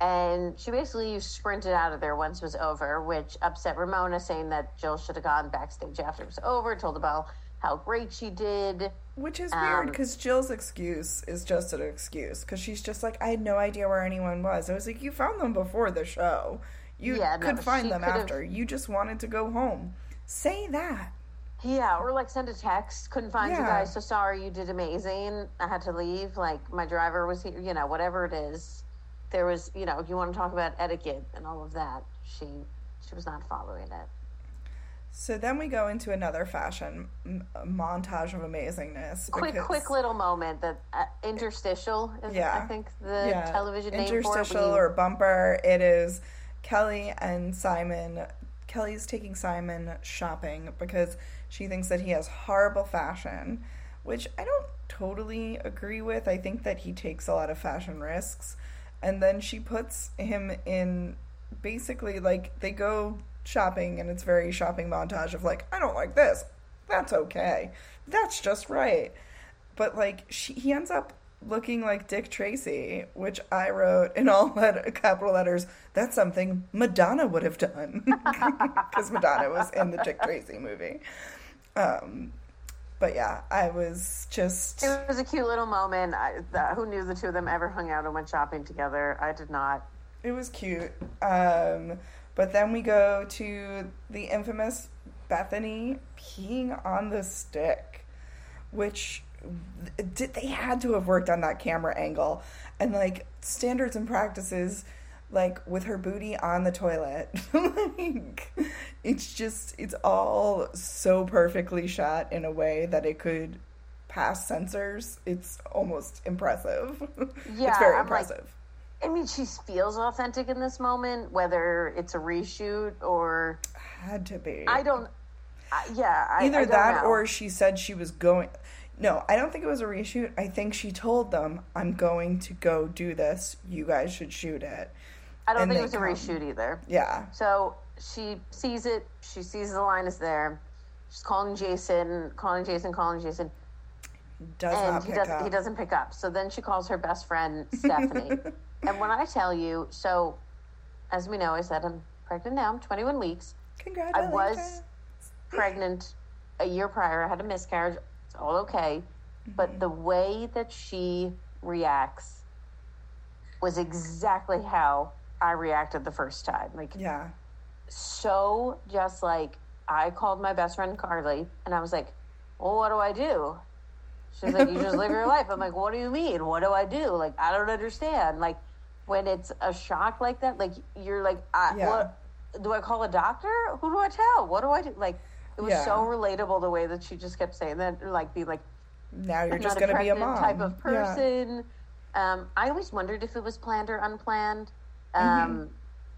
and she basically sprinted out of there once it was over, which upset Ramona, saying that Jill should have gone backstage after it was over, told about how great she did. Which is weird Um, because Jill's excuse is just an excuse because she's just like, I had no idea where anyone was. I was like, you found them before the show. You Yeah, no, could find them after. You just wanted to go home. Say that. Yeah, or like send a text. Couldn't find you guys. So sorry, you did amazing. I had to leave. Like my driver was here. You know, whatever it is. There was, you know, you want to talk about etiquette and all of that. She, she was not following it. So then we go into another fashion m- montage of amazingness. Quick, quick little moment that uh, interstitial is, Yeah. I think, the yeah, television name for it. interstitial or bumper. It is Kelly and Simon. Kelly's taking Simon shopping because she thinks that he has horrible fashion, which I don't totally agree with. I think that he takes a lot of fashion risks, and then she puts him in basically like they go shopping and it's very shopping montage of like I don't like this. That's okay. That's just right but like she, he ends up looking like Dick Tracy, which I wrote in all [laughs] let- capital letters. That's something Madonna would have done [laughs] because Madonna was in the Dick Tracy movie. Um, but yeah, I was just It was a cute little moment. I, the, who knew the two of them ever hung out and went shopping together? I did not. it was cute. Um, but then we go to the infamous Bethenny peeing on the stick, which did they had to have worked on that camera angle and like standards and practices like with her booty on the toilet. [laughs] Like it's just it's all so perfectly shot in a way that it could pass censors it's almost impressive. [laughs] Yeah, it's very I'm like- impressive. I mean, she feels authentic in this moment, whether it's a reshoot or had to be. I don't. I, yeah, I, either I that know. or she said she was going no i don't think it was a reshoot. I think she told them i'm going to go do this. You guys should shoot it I don't think it was a come. reshoot either. yeah So she sees it. She sees the line is there. She's calling Jason, calling Jason, calling Jason, does and he doesn't. He doesn't pick up. So then she calls her best friend Stephanie. [laughs] and when I tell you, so as we know, I said I'm pregnant now. I'm 21 weeks. Congratulations. I was pregnant a year prior. I had a miscarriage. It's all okay. But mm-hmm. the way that she reacts was exactly how I reacted the first time. Like yeah so just like I called my best friend Carly and I was like, Well, what do I do? She's like, You just live your [laughs] life. I'm like, What do you mean? What do I do? Like, I don't understand. Like when it's a shock like that, like you're like, I, Yeah. what do I call a doctor? Who do I tell? What do I do? Like it was Yeah. so relatable the way that she just kept saying that, like be like, now you're just not gonna be a mom type of Yeah. person. Um, I always wondered if it was planned or unplanned. Um, Mm-hmm.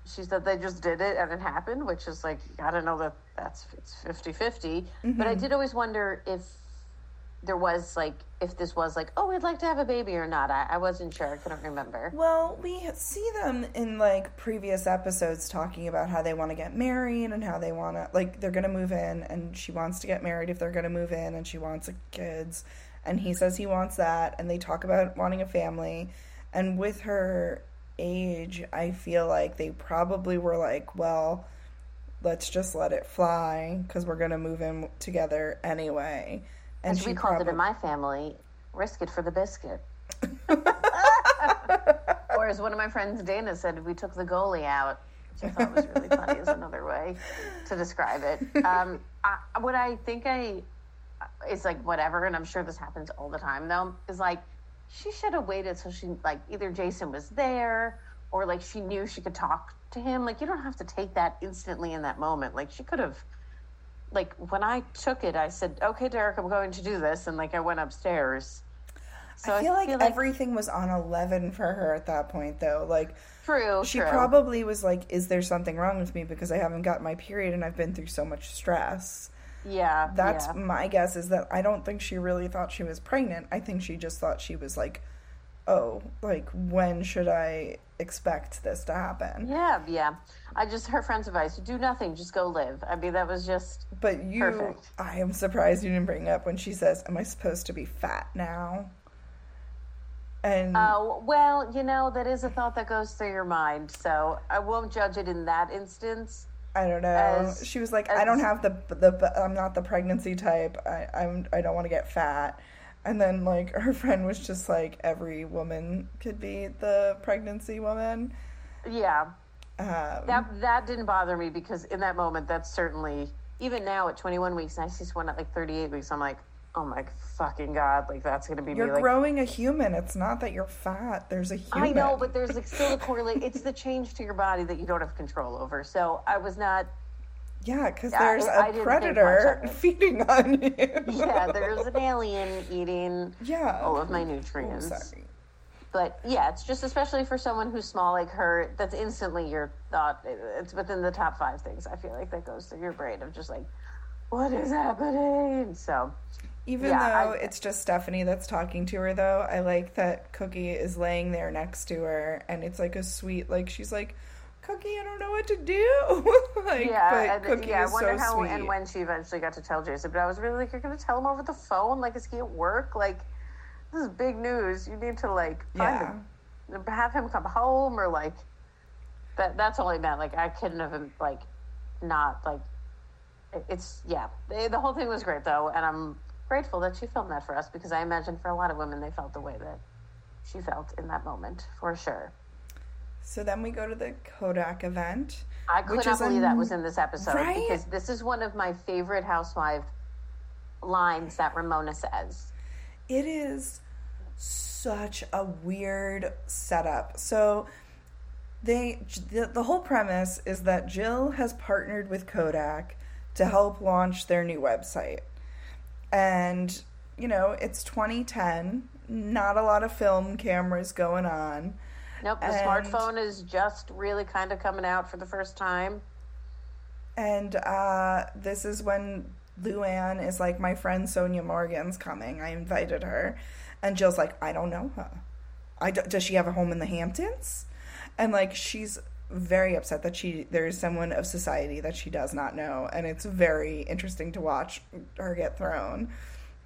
She said they just did it and it happened, which is like, I don't know that that's it's 50 50. But Mm-hmm. I did always wonder if there was like, if this was like, oh, we'd like to have a baby or not. I, I wasn't sure. I couldn't remember. Well, we see them in like previous episodes talking about how they want to get married and how they want to like they're going to move in and she wants to get married if they're going to move in and she wants a kids and he says he wants that and they talk about wanting a family and with her age, I feel like they probably were like, well, let's just let it fly cuz we're going to move in together anyway. And As we called it in my family, risk it for the biscuit. [laughs] or as one of my friends, Dana, said, we took the goalie out, which I thought was really funny, is another way to describe it. Um, I, what I think I is like whatever, and I'm sure this happens all the time though, is like she should have waited so she like either Jason was there or like she knew she could talk to him. Like you don't have to take that instantly in that moment. Like she could have like when I took it, I said, "Okay, Derek, I'm going to do this," and like I went upstairs. So I feel like everything was on 11 for her at that point, though. Like, true. she true. probably was like, Is there something wrong with me because I haven't got my period and I've been through so much stress? Yeah. That's yeah. my guess is that I don't think she really thought she was pregnant. I think she just thought she was like, Oh, like, when should I expect this to happen? yeah, yeah. I just her friend's advice: do nothing, just go live. I mean, that was just But you, Perfect. I am surprised you didn't bring up when she says, Am I supposed to be fat now? And Oh, well, you know, that is a thought that goes through your mind. So I won't judge it in that instance. I don't know. as- she was like, I don't as- have the the I'm not the pregnancy type. I I'm I don't want to get fat. And then like her friend was just like, every woman could be the pregnancy woman. Yeah. Um, That that didn't bother me because in that moment, that's certainly even now at 21 weeks, and I see someone at like 38 weeks. I'm like, oh my fucking god, like that's gonna be you're me. Like, growing a human. It's not that you're fat. There's a human. I know, but there's like still a correlate. It's the change to your body that you don't have control over. So I was not. yeah, because there's I- I a predator of it. [laughs] feeding on you. Yeah, there's an alien eating yeah. all of my Oh, nutrients. sorry. But yeah, it's just especially for someone who's small like her. That's instantly your thought. It's within the top five things I feel like that goes through your brain of just like, what is happening? So Even Yeah, though I- it's just Stephanie that's talking to her, though, I like that Cookie is laying there next to her, and it's like a sweet, like she's like, "Cookie, I don't know what to do." [laughs] like, yeah, but and, Cookie yeah. I is wonder so how sweet. and when she eventually got to tell Jason. But I was really like, you're gonna tell him over the phone? Like, is he at work? Like, this is big news. You need to like yeah, him, have him come home, or like that. That's only I meant. Like, I couldn't have um, like not like it's yeah. The whole thing was great though, and I'm grateful that she filmed that for us because I imagine for a lot of women they felt the way that she felt in that moment for sure. so then we go to the Kodak event. I could Which not believe a- that was in this episode Right? because this is one of my favorite housewife lines that Ramona says. It is such a weird setup. So they the, the whole premise is that Jill has partnered with Kodak to help launch their new website. And you know, it's 2010, not a lot of film cameras going on. Nope, the And- smartphone is just really kind of coming out for the first time. And uh, this is when Luann is like, My friend Sonja Morgan's coming. I invited her. And Jill's like, I don't know her. I d- does she have a home in the Hamptons? And like, she's very upset that she there is someone of society that she does not know. And it's very interesting to watch her get thrown.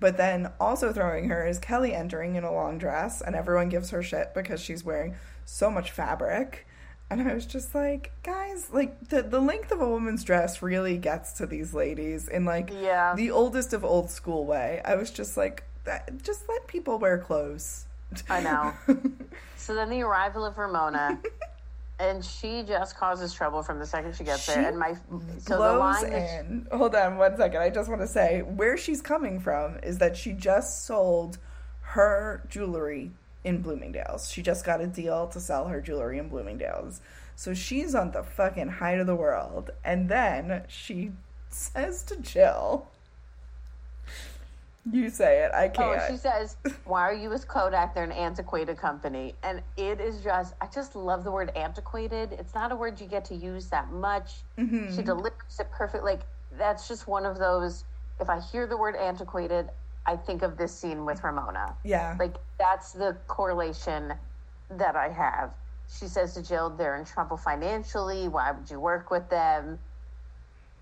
But then also throwing her is Kelly entering in a long dress, and everyone gives her shit because she's wearing so much fabric. And I was just like, guys, like the the length of a woman's dress really gets to these ladies in like Yeah. the oldest of old school way. I was just like, that, just let people wear clothes. I know. [laughs] so then the arrival of Ramona, [laughs] and she just causes trouble from the second she gets She there. And my so the line in. Hold on one second. I just want to say where she's coming from is that she just sold her jewelry in Bloomingdale's. She just got a deal to sell her jewelry in Bloomingdale's. So she's on the fucking height of the world. And then she [laughs] says to Jill, You say it. I Oh, can't. Oh, she says, "Why are you with Kodak? They're an antiquated company." And it is just, I just love the word antiquated. It's not a word you get to use that much. Mm-hmm. She delivers it perfect. Like that's just one of those. If I hear the word antiquated, I think of this scene with Ramona. yeah. Like that's the correlation that I have. She says to Jill, "They're in trouble financially. Why would you work with them?"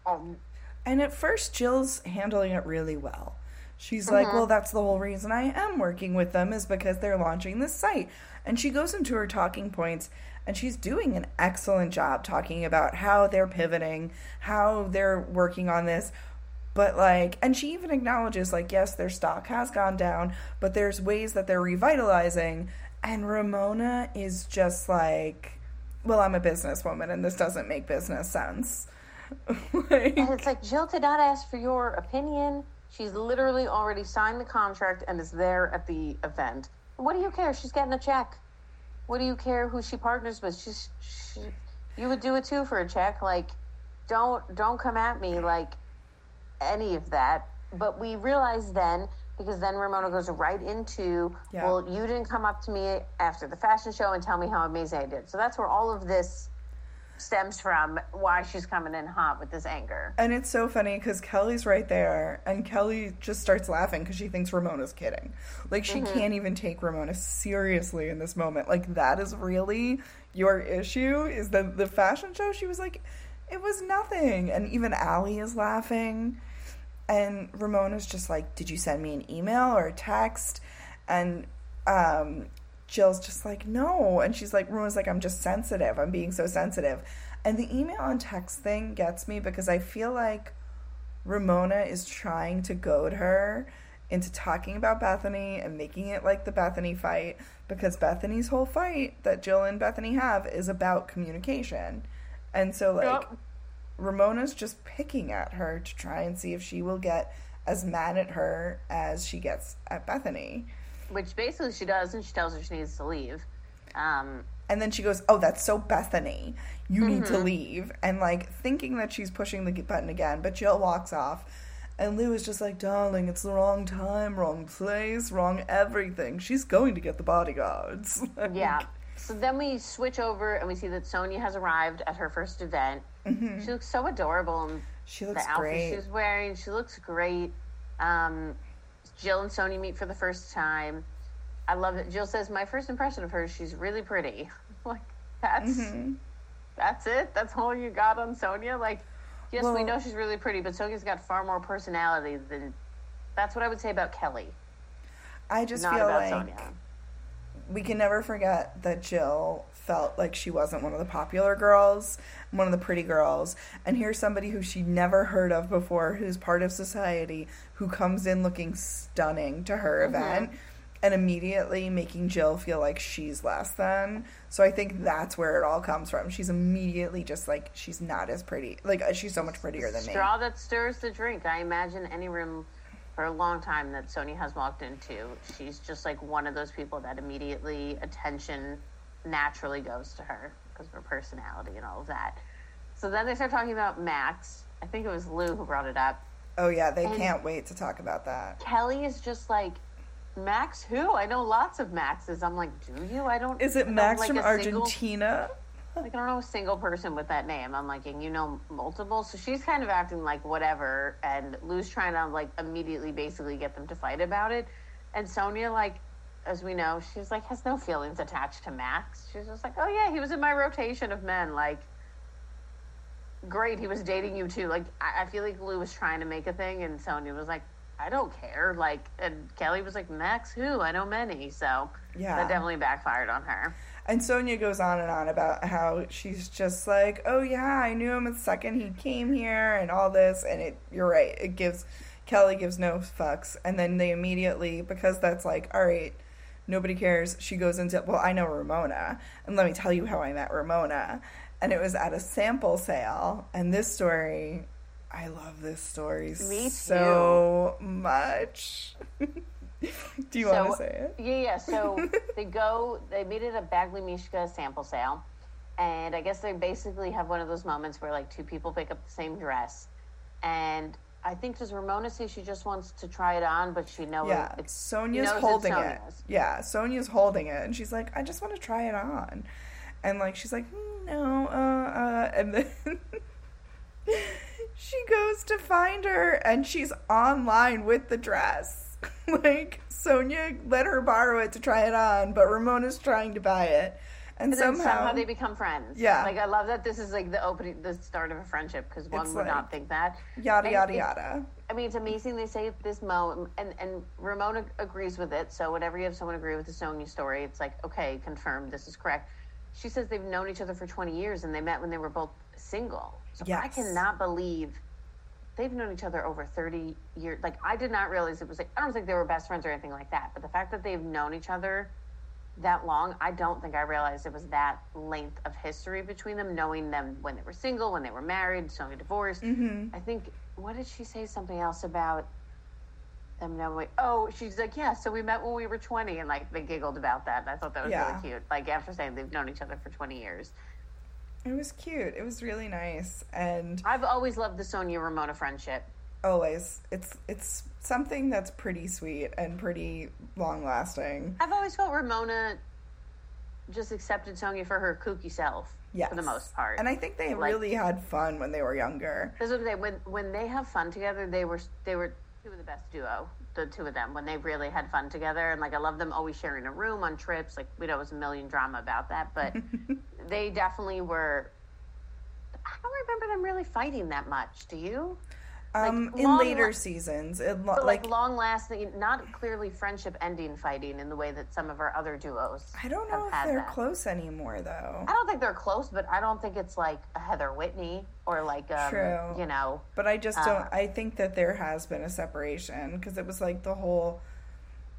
Um, And at first, Jill's handling it really well. She's like, mm-hmm. well, that's the whole reason I am working with them is because they're launching this site. And she goes into her talking points and she's doing an excellent job talking about how they're pivoting, how they're working on this. But like, and she even acknowledges, like, yes, their stock has gone down, but there's ways that they're revitalizing. And Ramona is just like, well, I'm a businesswoman and this doesn't make business sense. like, [laughs] And it's like Jill did not ask for your opinion. She's literally already signed the contract and is there at the event. What do you care? She's getting a check. What do you care who she partners with? She's she, you would do it too for a check. Like, don't don't come at me like any of that. But we realize then because then Ramona goes right into, Yeah. well, you didn't come up to me after the fashion show and tell me how amazing I did. So that's where all of this stems from. Why she's coming in hot with this anger. And it's so funny because Kelly's right there, and Kelly just starts laughing because she thinks Ramona's kidding. Like, she can't even take Ramona seriously in this moment. Like, that is really your issue is that the fashion show, she was like, it was nothing. And even Allie is laughing. And Ramona's just like, did you send me an email or a text? And um, Jill's just like, no. And she's like, Ramona's like, I'm just sensitive. I'm being so sensitive. And the email and text thing gets me because I feel like Ramona is trying to goad her into talking about Bethenny and making it like the Bethenny fight because Bethenny's whole fight that Jill and Bethenny have is about communication. And so, like, Yep. Ramona's just picking at her to try and see if she will get as mad at her as she gets at Bethenny. Which basically she does, and she tells her she needs to leave. Um, And then she goes, Oh, that's so Bethenny. You need to leave. And like thinking that she's pushing the button again, but Jill walks off. And Lou is just like, Darling, it's the wrong time, wrong place, wrong everything. She's going to get the bodyguards. [laughs] Like, yeah. So then we switch over and we see that Sonja has arrived at her first event. She looks so adorable And She looks the outfit great. she's wearing. She looks great. Um, Jill and Sonja meet for the first time. I love it. Jill says, "My first impression of her, she's really pretty." [laughs] like that's Mm-hmm. that's it. That's all you got on Sonja. Like, yes, we know she's really pretty, but Sonja's got far more personality than. That's what I would say about Kelly, I just not feel like Sonja. we can never forget that Jill felt like she wasn't one of the popular girls, one of the pretty girls. And here's somebody who she never heard of before, who's part of society, who comes in looking stunning to her event and immediately making Jill feel like she's less than. So I think that's where it all comes from. She's immediately just like, she's not as pretty. Like, uh, she's so much prettier than me. Straw that stirs the drink. I imagine any room for a long time that Sonja has walked into. She's just like one of those people that immediately attention naturally goes to her because of her personality and all of that. So then they start talking about Max. I think it was Lou who brought it up. Oh yeah, they can't wait to talk about that. Kelly is just like Max. Who I know lots of Maxes. I'm like, do you? I don't. Is it Max like, from a single- Argentina? [laughs] like I don't know a single person with that name. I'm like, and you know multiple. So she's kind of acting like whatever, and Lou's trying to like immediately basically get them to fight about it. And Sonja, like, as we know, she's like has no feelings attached to Max. She's just like, oh yeah, he was in my rotation of men. Like, great, he was dating you too. Like, I, I feel like Lou was trying to make a thing, and Sonja was like. I don't care. Like, and Kelly was like, Max, who? I know many. So Yeah. that definitely backfired on her. And Sonja goes on and on about how she's just like, oh yeah, I knew him the second he came here and all this. And it, you're right, it gives Kelly gives no fucks. And then they immediately, because that's like, all right, nobody cares. She goes into, well, I know Ramona, and let me tell you how I met Ramona. And it was at a sample sale. And this story, I love this story Me so much. [laughs] Do you want to say it? Yeah, yeah. So [laughs] they go, they meet at a Badgley Mischka sample sale. And I guess they basically have one of those moments where like two people pick up the same dress. And I think, does Ramona say she just wants to try it on, but she knows Yeah, it's Sonja's knows it's holding it. Yeah, Sonja's holding it, and she's like, "I just want to try it on," and like she's like, "Mm, "No," uh, uh, and then [laughs] she goes to find her, and she's online with the dress. [laughs] like Sonja let her borrow it to try it on, but Ramona's trying to buy it, and somehow, somehow they become friends. Yeah. Like I love that this is like the opening, the start of a friendship because one It's would like- not think that. yada And yada yada. I mean, it's amazing they say this mo, and and Ramona agrees with it. So whenever you have someone agree with the Sonja story, it's like okay, confirmed, this is correct. She says they've known each other for twenty years, and they met when they were both single. So I cannot believe they've known each other over thirty years. Like I did not realize it was like I don't think they were best friends or anything like that. But the fact that they've known each other that long, I don't think I realized it was that length of history between them, knowing them when they were single, when they were married, Sonja divorced. Mm-hmm. I think, what did she say? Something else about them knowing. Oh, she's like, yeah, so we met when we were 20, and like they giggled about that. And I thought that was Yeah. really cute. Like after saying they've known each other for 20 years. It was cute. It was really nice, and I've always loved the Sonja Ramona friendship. always it's it's something that's pretty sweet and pretty long lasting. I've always felt Ramona just accepted Sonja for her kooky self Yes. for the most part. And I think they Like- really had fun when they were younger. That's what they when when they have fun together, they were they were two of the best duo. The two of them when they really had fun together, and like I love them always sharing a room on trips. Like we know it was a million drama about that, but [laughs] they definitely were. I don't remember them really fighting that much. Do you? Um, in long later la- seasons, it lo- like, like long lasting, not clearly friendship ending fighting in the way that some of our other duos. I don't have know if they're that. close anymore though. I don't think they're close, but I don't think it's like a Heather Whitney or like um, True. you know. But I just Uh. don't. I think that there has been a separation because it was like the whole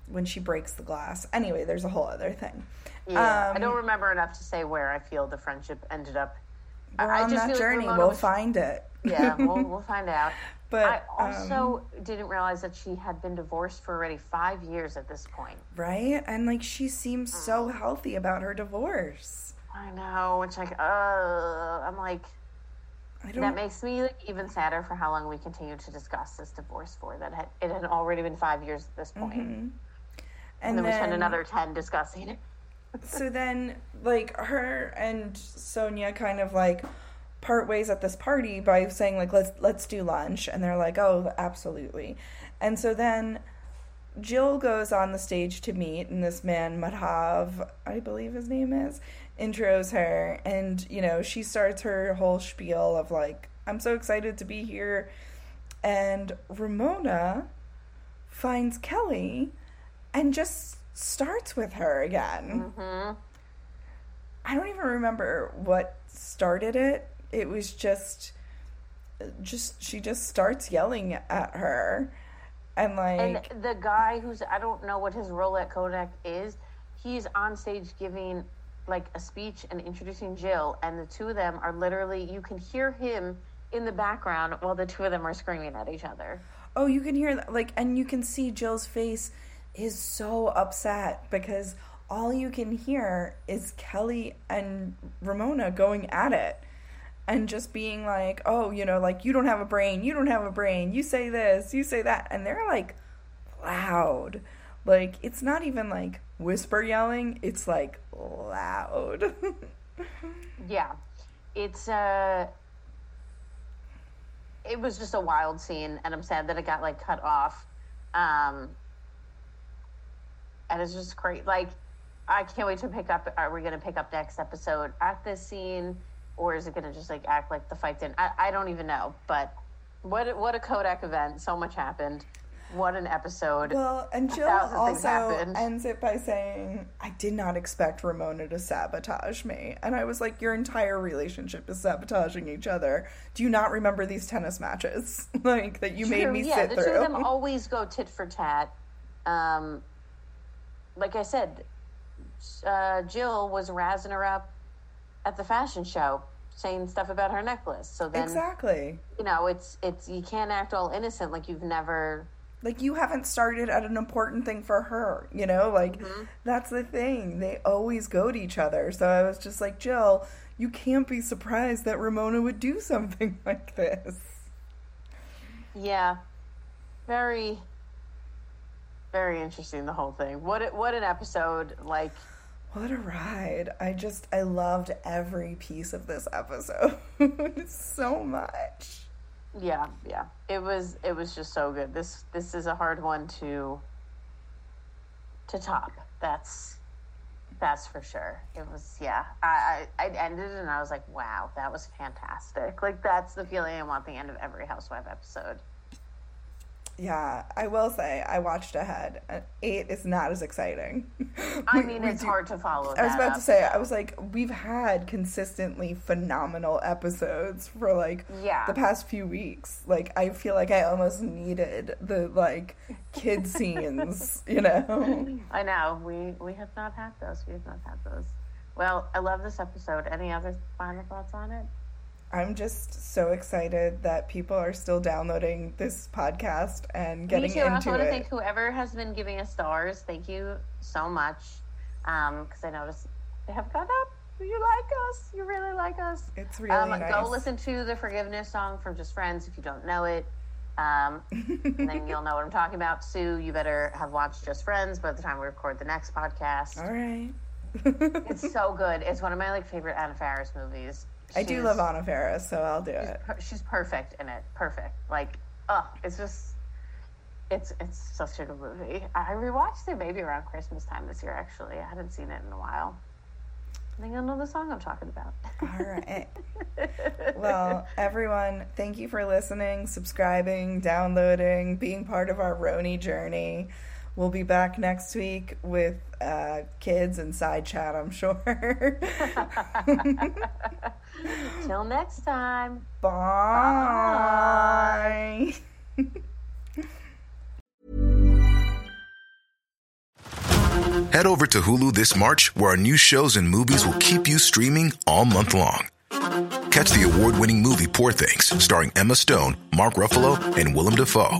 when she breaks the glass. Anyway, there's a whole other thing. Yeah, I Um, don't remember enough to say where I feel the friendship ended up. We're I on just that like journey. Ramona we'll find it. Yeah, we'll, [laughs] we'll find out. But, I um, also didn't realize that she had been divorced for already five years at this point. right? And like she seems so healthy about her divorce. I know. It's like, uh, I'm like, I don't. that makes me like, even sadder for how long we continue to discuss this divorce for. That it had already been five years at this point. and, And then we spent another 10 discussing it. so then like her and Sonja kind of like part ways at this party by saying like let's let's do lunch and they're like oh absolutely and so then Jill goes on the stage to meet and this man Madhav I believe his name is intros her and you know she starts her whole spiel of like I'm so excited to be here and Ramona finds Kelly and just starts with her again. Mm-hmm. I don't even remember what started it. It was just just she just starts yelling at her and like And the guy who's I don't know what his role at Kodak is, he's on stage giving like a speech and introducing Jill, and the two of them are literally you can hear him in the background while the two of them are screaming at each other. Oh, you can hear. Like, and you can see Jill's face is so upset because all you can hear is Kelly and Ramona going at it and just being like, oh, you know, like, you don't have a brain, you don't have a brain, you say this, you say that. And they're like loud. Like, it's not even like whisper yelling, it's like loud. [laughs] yeah. It's, uh, it was just a wild scene, and I'm sad that it got like cut off. Um, and it's just great. Like, I can't wait to pick up. Are we to pick up next episode at this scene, or is it going to just like act like the fight didn't? I, I don't even know. But what what a Kodak event! So much happened. What an episode. Well, and Jill also ends it by saying, I did not expect Ramona to sabotage me. And I was like, Your entire relationship is sabotaging each other. Do you not remember these tennis matches? [laughs] like that you True, made me yeah, sit the through? two of them always go tit for tat. Um, like I said, uh, Jill was razzing her up at the fashion show saying stuff about her necklace. So then Exactly. You know, it's it's you can't act all innocent like you've never like you haven't started at an important thing for her you know? Like mm-hmm. that's the thing. They always go to each other. So i was just like jill you can't be surprised that ramona would do [laughs] something like this. Yeah. Very very interesting the whole thing. What what an episode. Like what a ride i just i loved every piece of this episode [laughs] so much yeah, yeah. It was it was just so good. This this is a hard one to to top. That's that's for sure. It was yeah. I, I I ended and I was like, wow, that was fantastic. Like that's the feeling I want the end of every housewife episode. Yeah, I will say I watched ahead. Uh, eight is not as exciting. I mean, it's do, hard to follow. I was about up, to say, so. I was like, we've had consistently phenomenal episodes for like yeah. the past few weeks. Like, I feel like I almost needed the like kid [laughs] scenes. You know. I know we we have not had those. We have not had those. Well, I love this episode. Any other final thoughts on it? I'm just so excited that people are still downloading this podcast and getting Me too. into I also want to thank whoever has been giving us stars. Thank you so much. Because um, I noticed they have gone up. You like us. You really like us. It's really um, nice. Go listen to the forgiveness song from Just Friends if you don't know it. Um, and then you'll know what I'm talking about. Sue, you better have watched Just Friends by the time we record the next podcast. All right. it's so good. It's one of my like favorite Anna Faris movies. I do love Anna Faris, so I'll do she's it. Per, she's perfect in it. Perfect. Like, oh, it's just, it's it's such a good movie. I rewatched it maybe around Christmas time this year. Actually, I hadn't seen it in a while. I think I know the song I'm talking about. All right. [laughs] well, everyone, thank you for listening, subscribing, downloading, being part of our RHONY journey. We'll be back next week with uh, kids and side chat, I'm sure. [laughs] Till next time. Bye. Bye. Head over to Hulu this March, where our new shows and movies will keep you streaming all month long. Catch the award winning movie Poor Things, starring Emma Stone, Mark Ruffalo, and Willem Dafoe.